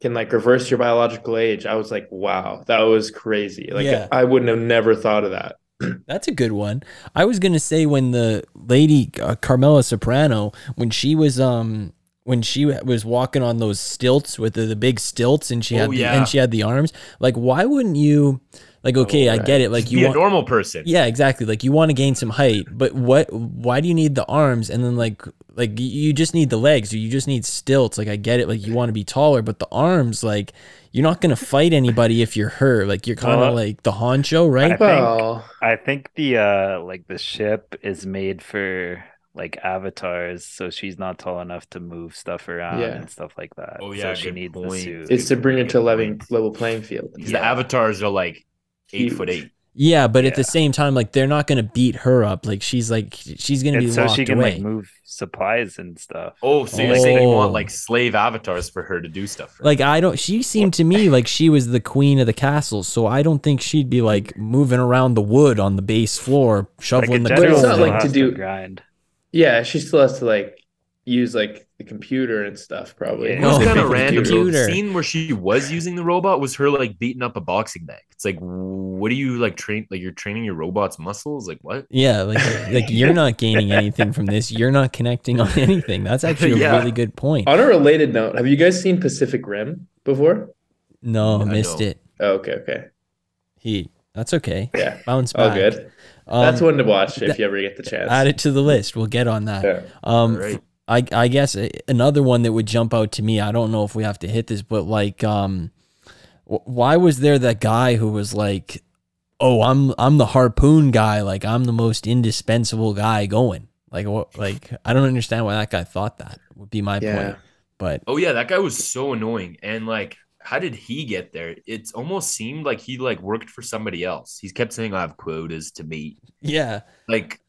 can like reverse your biological age. I was like wow that was crazy. Like Yeah. I wouldn't have never thought of that. That's a good one. I was gonna say when the lady uh, Carmela Soprano, when she was um when she was walking on those stilts with the, the big stilts and she had Oh, the, yeah. and she had the arms. Like, why wouldn't you? Like, okay, I get it. Like, Just you be want a normal person. Yeah, exactly. Like you want to gain some height, but what? Why do you need the arms? And then like like you just need the legs, or you just need stilts. Like I get it. Like you want to be taller, but the arms, like you're not gonna fight anybody if you're her. Like you're kind of Well, like the honcho, right? I think Well, I think the uh like the ship is made for like avatars, so she's not tall enough to move stuff around Yeah. and stuff like that. Oh, so yeah, she good needs the point. suit. it's to bring it to Good level level playing field. Because the avatars are like eight foot eight. Yeah, but at the same time, like they're not gonna beat her up. Like she's like she's gonna be It's so locked she can away. like move supplies and stuff. Oh, so you're saying you Oh. want like slave avatars for her to do stuff? For Like I don't. She seemed to me like she was the queen of the castle, so I don't think she'd be like moving around the wood on the base floor, shoveling a the general it's not like to has do- grind. Yeah, she still has to like use like the computer and stuff probably. Yeah. It was No, kind of random. The scene where she was using the robot was her like beating up a boxing bag. It's like, what do you like train? Like you're training your robot's muscles? Like what? Yeah, like like you're not gaining anything from this. You're not connecting on anything. That's actually a Yeah. really good point. On a related note, have you guys seen Pacific Rim before? No, I missed know. it. Oh, okay, okay. He. That's okay. Yeah. Bounce All good. Um, That's one to watch if you ever get the chance. Add it to the list. We'll get on that. Yeah. Um, Right. I I guess another one that would jump out to me. I don't know if we have to hit this, but like, um, why was there that guy who was like, "Oh, I'm I'm the harpoon guy. Like I'm the most indispensable guy going." Like what? Like I don't understand why that guy thought that. Would be my Yeah. point. But Oh yeah, that guy was so annoying. And like, how did he get there? It almost seemed like he like worked for somebody else. He kept saying, "I have quotas to meet." yeah, Like,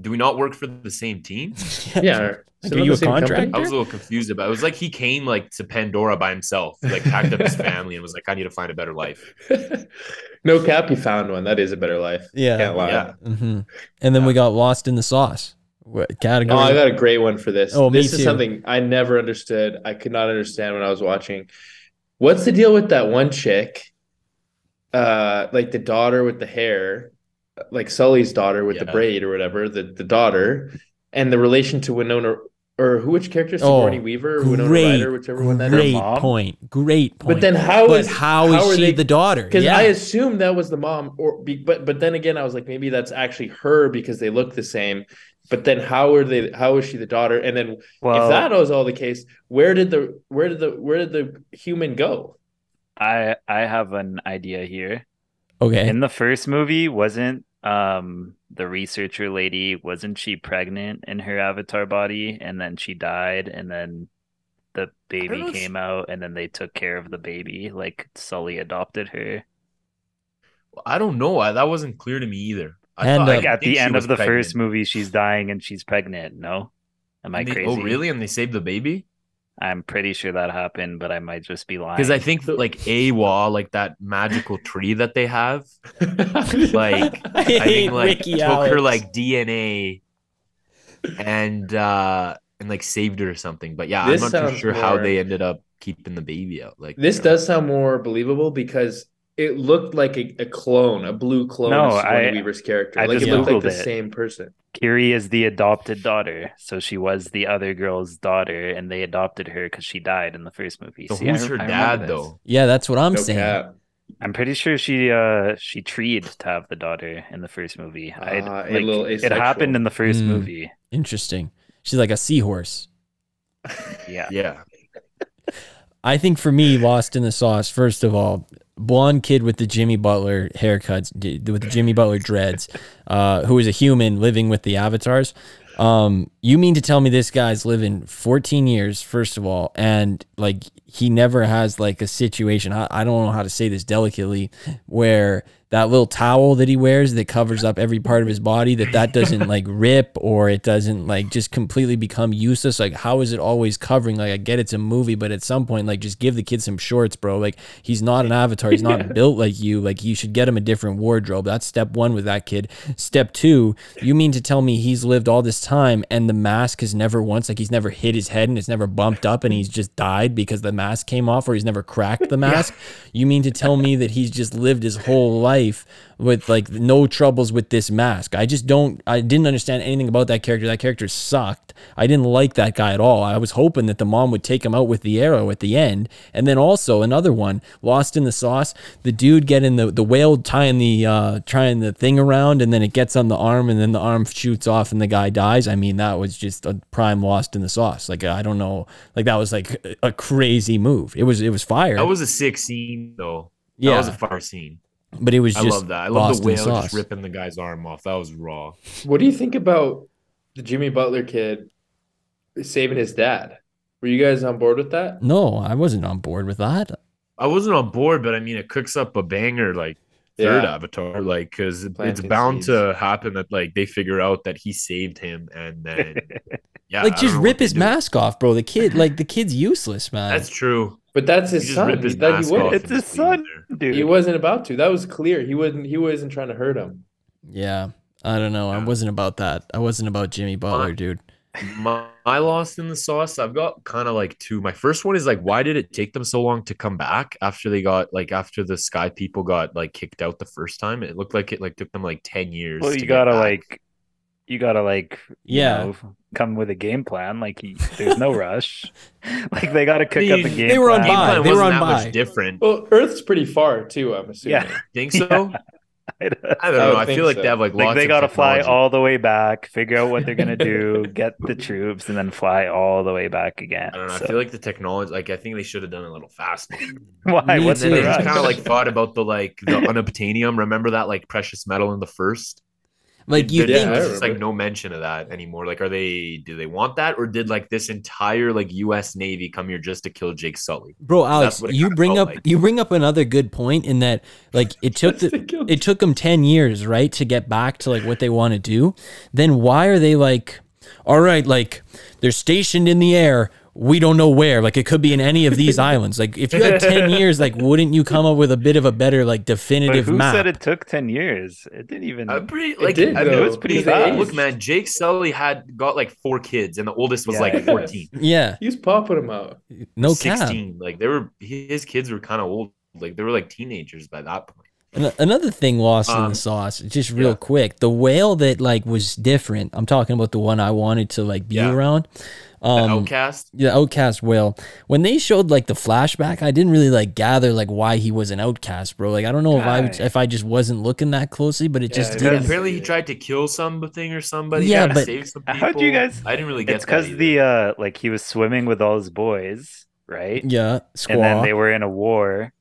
do we not work for the same team? Yeah. Like, are you a same company? contractor? I was a little confused about. It. it was like he came like to Pandora by himself, like packed up his family, and was like, "I need to find a better life." no cap, you found one. That is a better life. Yeah. Can't lie. Yeah. hmm And then we got lost in the sauce. What category? Oh, I got a great one for this. Oh, me this is too. something I never understood. I could not understand when I was watching. What's the deal with that one chick? Uh, like the daughter with the hair, like Sully's daughter with the braid or whatever, the the daughter, and the relation to Winona or who which character? Oh, Sigourney Weaver or Winona great, Ryder, whichever one that is. great point. Great point. But then how but is how is she they- the daughter? Because Yeah. I assumed that was the mom, or be, but but then again, I was like, maybe that's actually her because they look the same. But then how are they? How is she the daughter? And then Well, if that was all the case, where did the where did the where did the human go? I I have an idea here. okay. In the first movie, wasn't um the researcher lady wasn't she pregnant in her avatar body and then she died and then the baby know came out and then they took care of the baby like Sully adopted her. I don't know. I, that wasn't clear to me either. I And, thought, uh, Like at think the end of the pregnant. first movie she's dying and she's pregnant, no? Am I they- crazy? Oh, really? And they saved the baby? I'm pretty sure that happened, but I might just be lying. Because I think that like Eywa, like that magical tree that they have, like I I think like Ricky took her like DNA and uh and like saved her or something. But yeah, This I'm not too sounds sure how they ended up keeping the baby out. Like this you know. does sound more believable because it looked like a, a clone, a blue clone No, of Sigourney I- Weaver's character. I like just it looked like the it. same person. Kiri is the adopted daughter, so she was the other girl's daughter, and they adopted her because she died in the first movie. So See, who's rem- her I dad though? Yeah, that's what I'm No saying. cap. I'm pretty sure she uh she treed to have the daughter in the first movie. I a like, little it happened in the first Mm. movie. Interesting. She's like a seahorse. Yeah. Yeah. I think for me, Lost in the Sauce, first of all, blonde kid with the Jimmy Butler haircuts, with the Jimmy Butler dreads, uh, who is a human living with the avatars. Um, you mean to tell me this guy's living 14 years, first of all, and like he never has like a situation, I, I don't know how to say this delicately, where that little towel that he wears that covers up every part of his body that that doesn't like rip or it doesn't like just completely become useless? Like how is it always covering? Like i get it's a movie but at some point like just give the kid some shorts bro. Like he's not an avatar. He's not built like you. Like you should get him a different wardrobe. That's step one with that kid. Step two you mean to tell me he's lived all this time and the mask has never once like he's never hit his head and it's never bumped up and he's just died because the mask came off or he's never cracked the mask? You mean to tell me that he's just lived his whole life with like no troubles with this mask. I just don't I didn't understand anything about that character. That character sucked. I didn't like that guy at all. I was hoping that the mom would take him out with the arrow at the end. And then also another one, Lost in the Sauce, the dude getting the the whale tying the uh trying the thing around and then it gets on the arm and then the arm shoots off and the guy dies. I mean, that was just a prime Lost in the Sauce. Like I don't know, like that was like a crazy move. It was it was fire. That was a sick scene though. Yeah. That was a fire scene. But it was I just love that. I love Lost the in whale Sauce. just ripping the guy's arm off. That was raw. What do you think about the Jimmy Butler kid saving his dad? Were you guys on board with that? No, I wasn't on board with that. I wasn't on board, but I mean, it cooks up a banger like third Yeah. Avatar, like because it's bound seeds. to happen that like they figure out that he saved him, and then yeah, like just rip what they his do. mask off, bro. The kid, like the kid's useless, man. That's true. But that's his just son. his He, that he would. It's his just leave him son, dude. He wasn't about to. That was clear. He wasn't. He wasn't trying to hurt him. yeah, I don't know. I wasn't about that. I wasn't about Jimmy Butler, dude. My, my lost in the sauce. I've got kind of like two. My first one is like, why did it take them so long to come back after they got like after the sky people got like kicked out the first time? It looked like it like took them like ten years. Well, you get gotta back. like, you gotta like, you Yeah. know, come with a game plan. Like, he, there's no rush. like, they gotta cook They- up a game. they were on plan. Game by. plan They were wasn't on that by. much different. Well, Earth's pretty far too. I'm assuming. Yeah. Think so? I don't I know. would I think feel like so. they have like Like lots they gotta fly all the way back, figure out what they're gonna do, get the troops, and then fly all the way back again. I don't know. So- I feel like the technology, like I think they should have done it a little faster. why? What's and the they kind of like thought about the like the unobtainium. Remember that like precious metal in the first? Like you There- Yeah, think? I there's like no mention of that anymore. Like, are they? Do they want that, or did like this entire like U.S. Navy come here just to kill Jake Sully? Bro, Alex, you bring up like. you bring up another good point in that like it took the, it took them 10 years, right, to get back to like what they want to do. Then why are they like all right, like they're stationed in the air, we don't know where. Like it could be in any of these islands. Like if you had 10 years, like wouldn't you come up with a bit of a better like But definitive who map? said it took ten years? It didn't even. I'm pretty like did, I though. mean, It was pretty Because they fast. Look, man, Jake Sully had got like four kids, and the oldest was Yeah. like 14, yeah, He's popping them out. no cap. 16. Like they were, his kids were kind of old. Like they were like teenagers by that point. Another thing lost in Um, the sauce, just real yeah. quick. The whale that like was different. I'm talking about the one I wanted to like be Yeah. around. The Um, outcast. the outcast whale. When they showed like the flashback, I didn't really like gather like why he was an outcast, bro. Like I don't know if I if I just wasn't looking that closely, but it just Yeah, Yeah, didn't. apparently he tried to kill something or somebody. Yeah, Yeah, but- some How'd you guys- I didn't really get it's because the uh, like he was swimming with all his boys, right? Yeah, and then they were in a war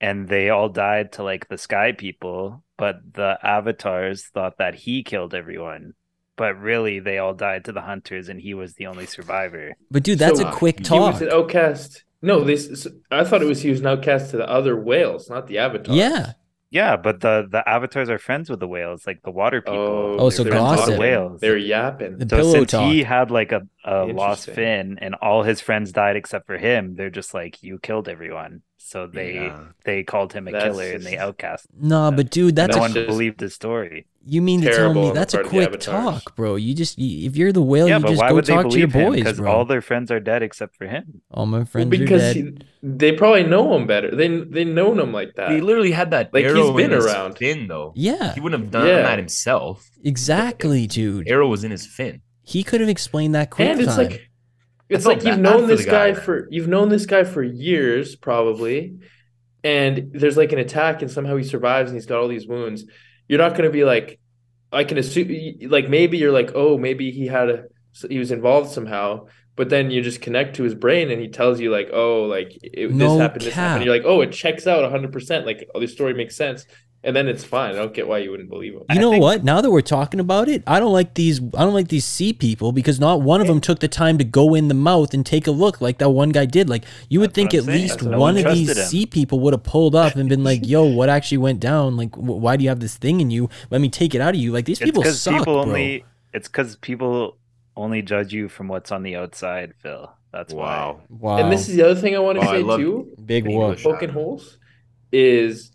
and they all died to like the sky people but the avatars thought that he killed everyone but really they all died to the hunters and he was the only survivor but dude, that's So, a uh, quick he He talk. was an outcast. No, this. I thought it was he was an outcast to the other whales, not the Avatar. Yeah, yeah but the the avatars are friends with the whales like the water people Oh, Oh, so they're gossip. the whales They're yapping. the so pillow since talk. he had like a, a lost fin and all his friends died except for him they're just like you killed everyone so they Yeah. they called him a That's killer and they outcast. Nah, but dude, that's no a one just- believed his story. You mean to tell me that's a part of the quick talk, bro? You just you, if you're the whale, yeah, you but just why go would they talk to your believe him? boys, Because all their friends are dead except for him. all my Well, friends because are dead. he, they probably know him better. They they known him like that. He literally had that Like, he's arrow been in his around. fin, though. yeah, He wouldn't have done Yeah. that himself. exactly, dude. Arrow was in his fin. He could have explained that quick and it's time. like it's like you've known this guy guy. for you've known this guy for years probably and there's like an attack and somehow he survives and he's got all these wounds you're not going to be like i can assume like maybe you're like oh maybe he had a he was involved somehow but then you just connect to his brain and he tells you like oh like it, No this happened this cap. happened you're like oh it checks out 100% like oh, the story makes sense and then it's fine i don't get why you wouldn't believe him You know what? Now that we're talking about it, I don't like these. I don't like these sea people because not one of them took the time to go in the mouth and take a look like that one guy did. Like you would That's think at saying. least No one one of these him. sea people would have pulled up and been like, "Yo, what actually went down? Like, wh- why do you have this thing in you? Let me take it out of you." Like these people because suck, people bro. only. It's because people only judge you from what's on the outside, Phil. That's Wow. Wow, and this is the other thing i want to I say too big whoop. English. poking holes is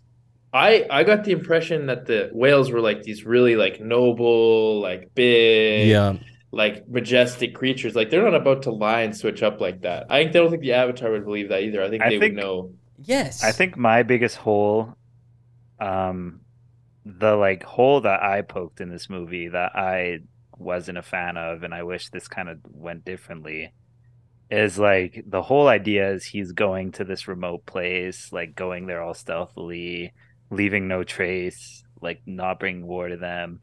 I I got the impression that the whales were like these really like noble, like big, Yeah, like majestic creatures. Like they're not about to lie and switch up like that. I think they don't think the Avatar would believe that either. I think I they think- would know. yes. I think my biggest hole, um, the like hole that I poked in this movie that I wasn't a fan of, and I wish this kind of went differently, is like the whole idea is he's going to this remote place, like going there all stealthily, leaving no trace, like not bringing war to them.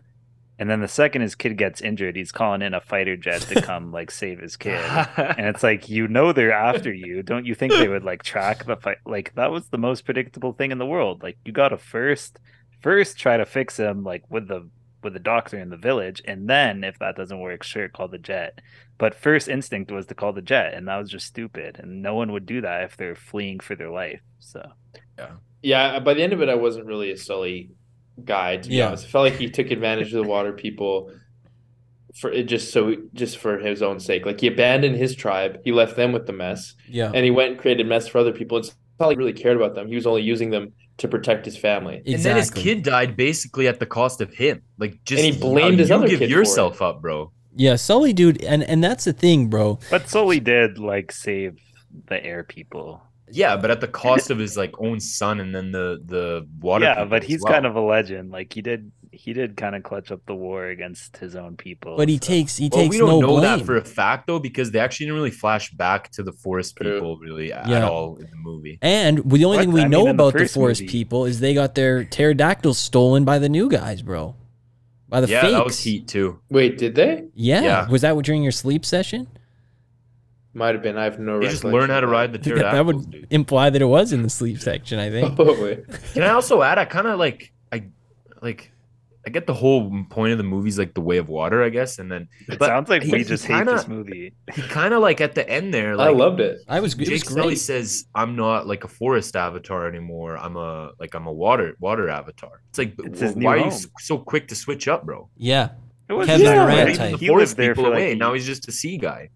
And then the second his kid gets injured, he's calling in a fighter jet to come like save his kid. and it's like you know they're after you. Don't you think they would like track the fight? Like that was the most predictable thing in the world. Like you gotta first first try to fix him like with the with the doctor in the village. And then if that doesn't work sure call the jet. But first instinct was to call the jet and that was just stupid. And no one would do that if they're fleeing for their life so. Yeah, Uh, by the end of it, I wasn't really a Sully guy. To be Yeah. honest, I felt like he took advantage of the water people for it just so just for his own sake. Like he abandoned his tribe, he left them with the mess, yeah, and he went and created mess for other people. It's not like he really cared about them. He was only using them to protect his family. exactly. And then his kid died basically at the cost of him. Like just And he blamed his you other give kid for yourself up, bro. Yeah, Sully, dude, and and that's the thing, bro. but Sully did like save the air people Yeah, but at the cost of his like own son and then the the water. yeah but he's well. kind of a legend like he did he did kind of clutch up the war against his own people But he so- takes he Well, takes we don't no know blame. that for a fact though, because they actually didn't really flash back to the forest people really at Yeah. all in the movie. and the only What? thing we I know in the about the first forest movie- people is they got their pterodactyls stolen by the new guys, bro. By the yeah, fakes. that was heat too. Wait, did they? Yeah. Yeah. Was that during your sleep session? Might have been. I have no. They just learn how to ride the that pterodactyls, would dude. imply that it was in the sleep section, I think. Can I also add? I kind of like I like I get the whole point of the movie's like the way of water, I guess, and then It but sounds like he- we he just hate kinda- this movie. he kind of like at the end there, like I loved it. I was it Jake Sully great. says, "I'm not like a forest avatar anymore. I'm a like I'm a water water avatar." It's like, It's w- his new why are you so quick to switch up, bro? Yeah. It was Kevin his Durant home. Leaving type. the He forest lived there people for like away. now he's just a sea guy.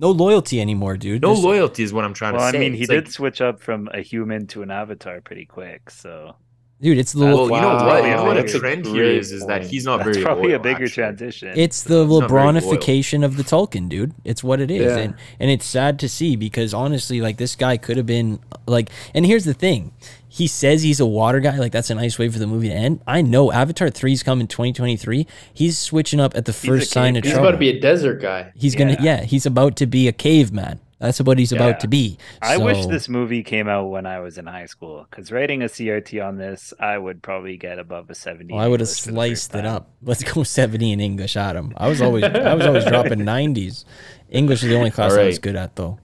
No loyalty anymore, dude. No There's- loyalty is what I'm trying Well, to I mean, he It's did like- switch up from a human to an avatar pretty quick, so Dude, it's the well, you know what? You know what a trend here great is is that he's not that's very probably loyal, a bigger actually. transition. It's the not very loyal. LeBronification of the Tolkien, dude. It's what it is, Yeah. and and it's sad to see because honestly, like this guy could have been like. And here's the thing, he says he's a water guy. Like that's a nice way for the movie to end. I know Avatar 3's coming 2023. He's switching up at the a first sign of guy. He's about to be a desert guy. he's gonna Yeah. yeah. He's about to be a caveman. That's what he's Yeah. about to be. I wish this movie came out when I was in high school, because writing a CRT on this, I would probably get above a seventy. Well, I would have English for the sliced it time. up. Let's go 70 in English, Adam. I was always I was always dropping 90s. English is the only class I was good at though.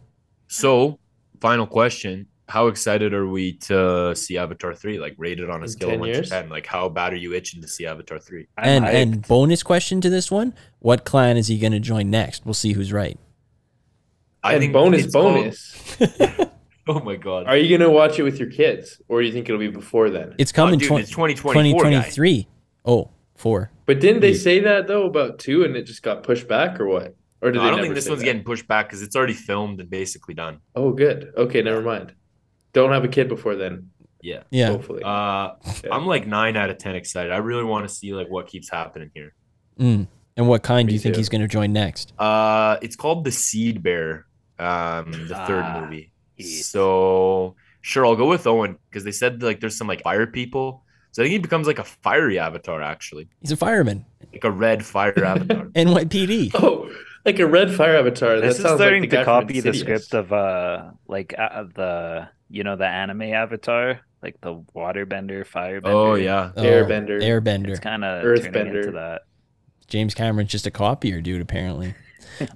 So, final question: How excited are we to see Avatar three? Like rated on a In scale of one years? to ten. Like how bad are you itching to see Avatar three? And hyped. and bonus question to this one: What clan is he going to join next? We'll see who's right. I and bonus, it's all- bonus. oh my god! Are you gonna watch it with your kids, or do you think it'll be before then? It's coming dude, twen- it's 2024, guy. 2023. Oh, four. But didn't they say that though about two, and it just got pushed back, or what? Or did No, they I don't think this one's that? getting pushed back because it's already filmed and basically done. Oh, good. Okay, never mind. Don't have a kid before then. Yeah. Yeah. Hopefully. Uh, Yeah. I'm like nine out of ten excited. I really want to see like what keeps happening here. Mm. And what kind do Me you think too. he's going to join next? Uh, it's called The Seed Bear, um, the third Ah, movie. yes. So sure, I'll go with Owen because they said like there's some like fire people. So I think he becomes like a fiery avatar actually, He's a fireman. like a red fire avatar. NYPD. oh, like a red fire avatar. This that is starting like to copy the Insidious. script of uh like uh, the you know the anime Avatar, like the waterbender, firebender. oh yeah, Oh, Airbender. Airbender. it's kind of turning into that. James Cameron's just a copier, dude. Apparently,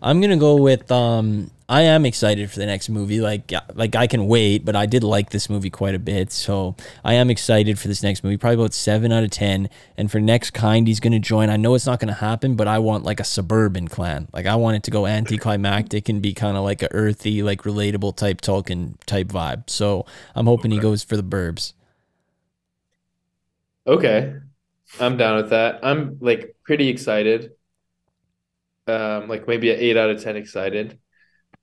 I'm gonna go with. Um, I am excited for the next movie. Like, like I can wait, but I did like this movie quite a bit, so I am excited for this next movie. Probably about seven out of ten. And for next kind, he's gonna join. I know it's not gonna happen, but I want like a suburban clan. Like I want it to go anticlimactic and be kind of like a earthy, like relatable type Tolkien type vibe. So I'm hoping he goes for the Burbs. Okay. I'm down with that. I'm like pretty excited. Um, like maybe an eight out of ten excited.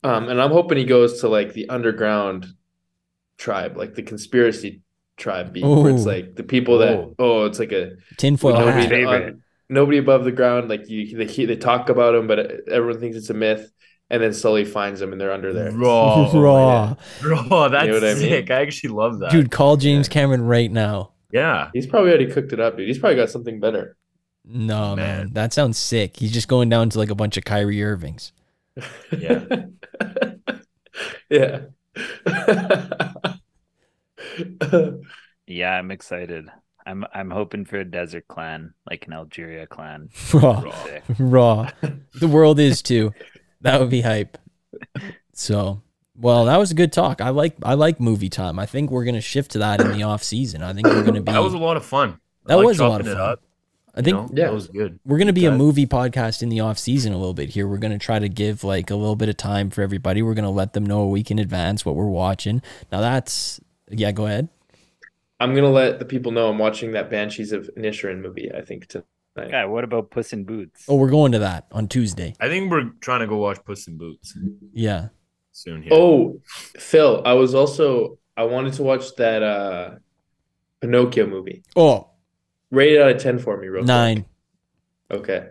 Um, and I'm hoping he goes to like the underground tribe, like the conspiracy tribe beat, where it's like the people that Oh. oh, it's like a Tinfoil nobody, hat. Favorite. on- nobody above the ground. Like you, they they talk about him, but everyone thinks it's a myth, and then Sully finds them, and they're under there. raw, Raw. raw. That's what I mean? sick. I actually love that, Dude, call James Cameron right now. Yeah, He's probably already cooked it up, dude. He's probably got something better. No, man. Man. That sounds sick. He's just going down to like a bunch of Kyrie Irvings. Yeah. yeah. Yeah, I'm excited. I'm I'm hoping for a desert clan, like an Algeria clan. Raw. Raw. The world is too. That would be hype. So, well, that was a good talk. I like I like movie time. I think we're gonna shift to that in the off season. I think we're gonna be. that was a lot of fun. That like was a lot of chopping it fun. Up, I you think know? Yeah. that was good. we're gonna be a movie podcast in the off season a little bit here. We're gonna try to give like a little bit of time for everybody. We're gonna let them know a week in advance what we're watching. Now that's yeah. Go ahead. I'm gonna let the people know I'm watching that Banshees of Inisherin movie. I think tonight. Yeah, what about Puss in Boots? Oh, we're going to that on Tuesday. I think we're trying to go watch Puss in Boots Yeah. soon here. Oh, Phil, I was also I wanted to watch that uh Pinocchio movie. Oh, Rate it out of ten for me, real quick. nine. Okay.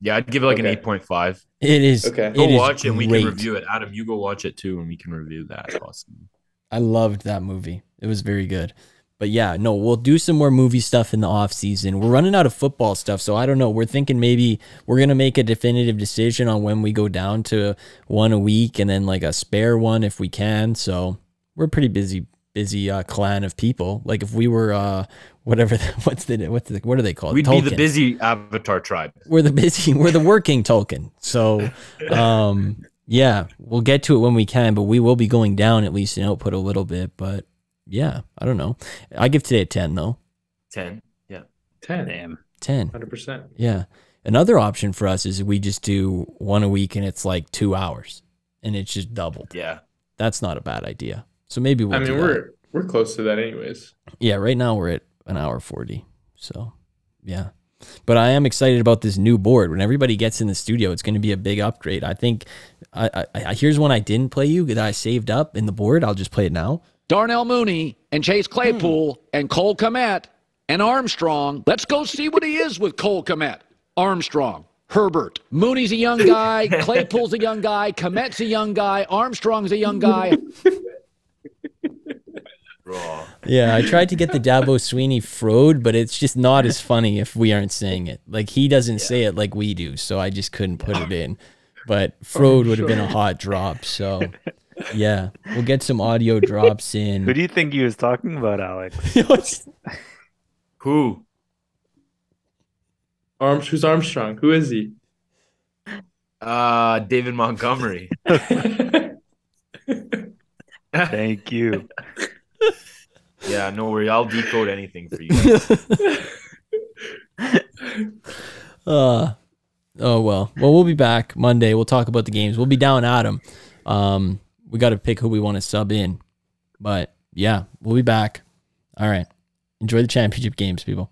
yeah, I'd give it like an eight point five. It is. Okay. Go it is watch it. and We can review it. Adam, you go watch it too, and we can review that. Awesome. I loved that movie. It was very good. But yeah, no, we'll do some more movie stuff in the off season. We're running out of football stuff, so I don't know. We're thinking maybe we're gonna make a definitive decision on when we go down to one a week and then like a spare one if we can. So we're a pretty busy, busy uh, clan of people. Like if we were uh whatever, the, what's the what's the what are they called? We'd be the busy Avatar tribe. we're the busy we're the working Tolkien. So um yeah, we'll get to it when we can, but we will be going down at least in output a little bit. But yeah, I don't know. I give today a ten though. Ten. Yeah. Ten. Damn. Ten. Hundred percent. Yeah. Another option for us is we just do one a week and it's like two hours and it's just doubled. Yeah. That's not a bad idea. So maybe we'll I mean that. we're we're close to that anyways. Yeah, right now we're at an hour 40. So, yeah. But I am excited about this new board. When everybody gets in the studio, it's going to be a big upgrade. I think I, I, I here's one I didn't play you that I saved up in the board. I'll just play it now. Darnell Mooney and Chase Claypool and Cole Kmet and Armstrong. Let's go see what he is with Cole Kmet. Armstrong, Herbert. Mooney's a young guy. Claypool's a young guy. Kmet's a young guy. Armstrong's a young guy. Raw. Yeah, I tried to get the Dabo Swinney Frode, but it's just not as funny if we aren't saying it. Like he doesn't say it like we do, so I just couldn't put it in. But Frode would have been a hot drop. So, yeah, we'll get some audio drops in. Who do you think he was talking about, Aleks? Who? Arms who's Armstrong? Who is he? Uh, David Montgomery. Thank you. Yeah, no worry. I'll decode anything for you. Uh, oh well. Well, we'll be back Monday. We'll talk about the games. We'll be down at 'em. Um, we got to pick who we want to sub in, but yeah, we'll be back. All right. Enjoy the championship games, people.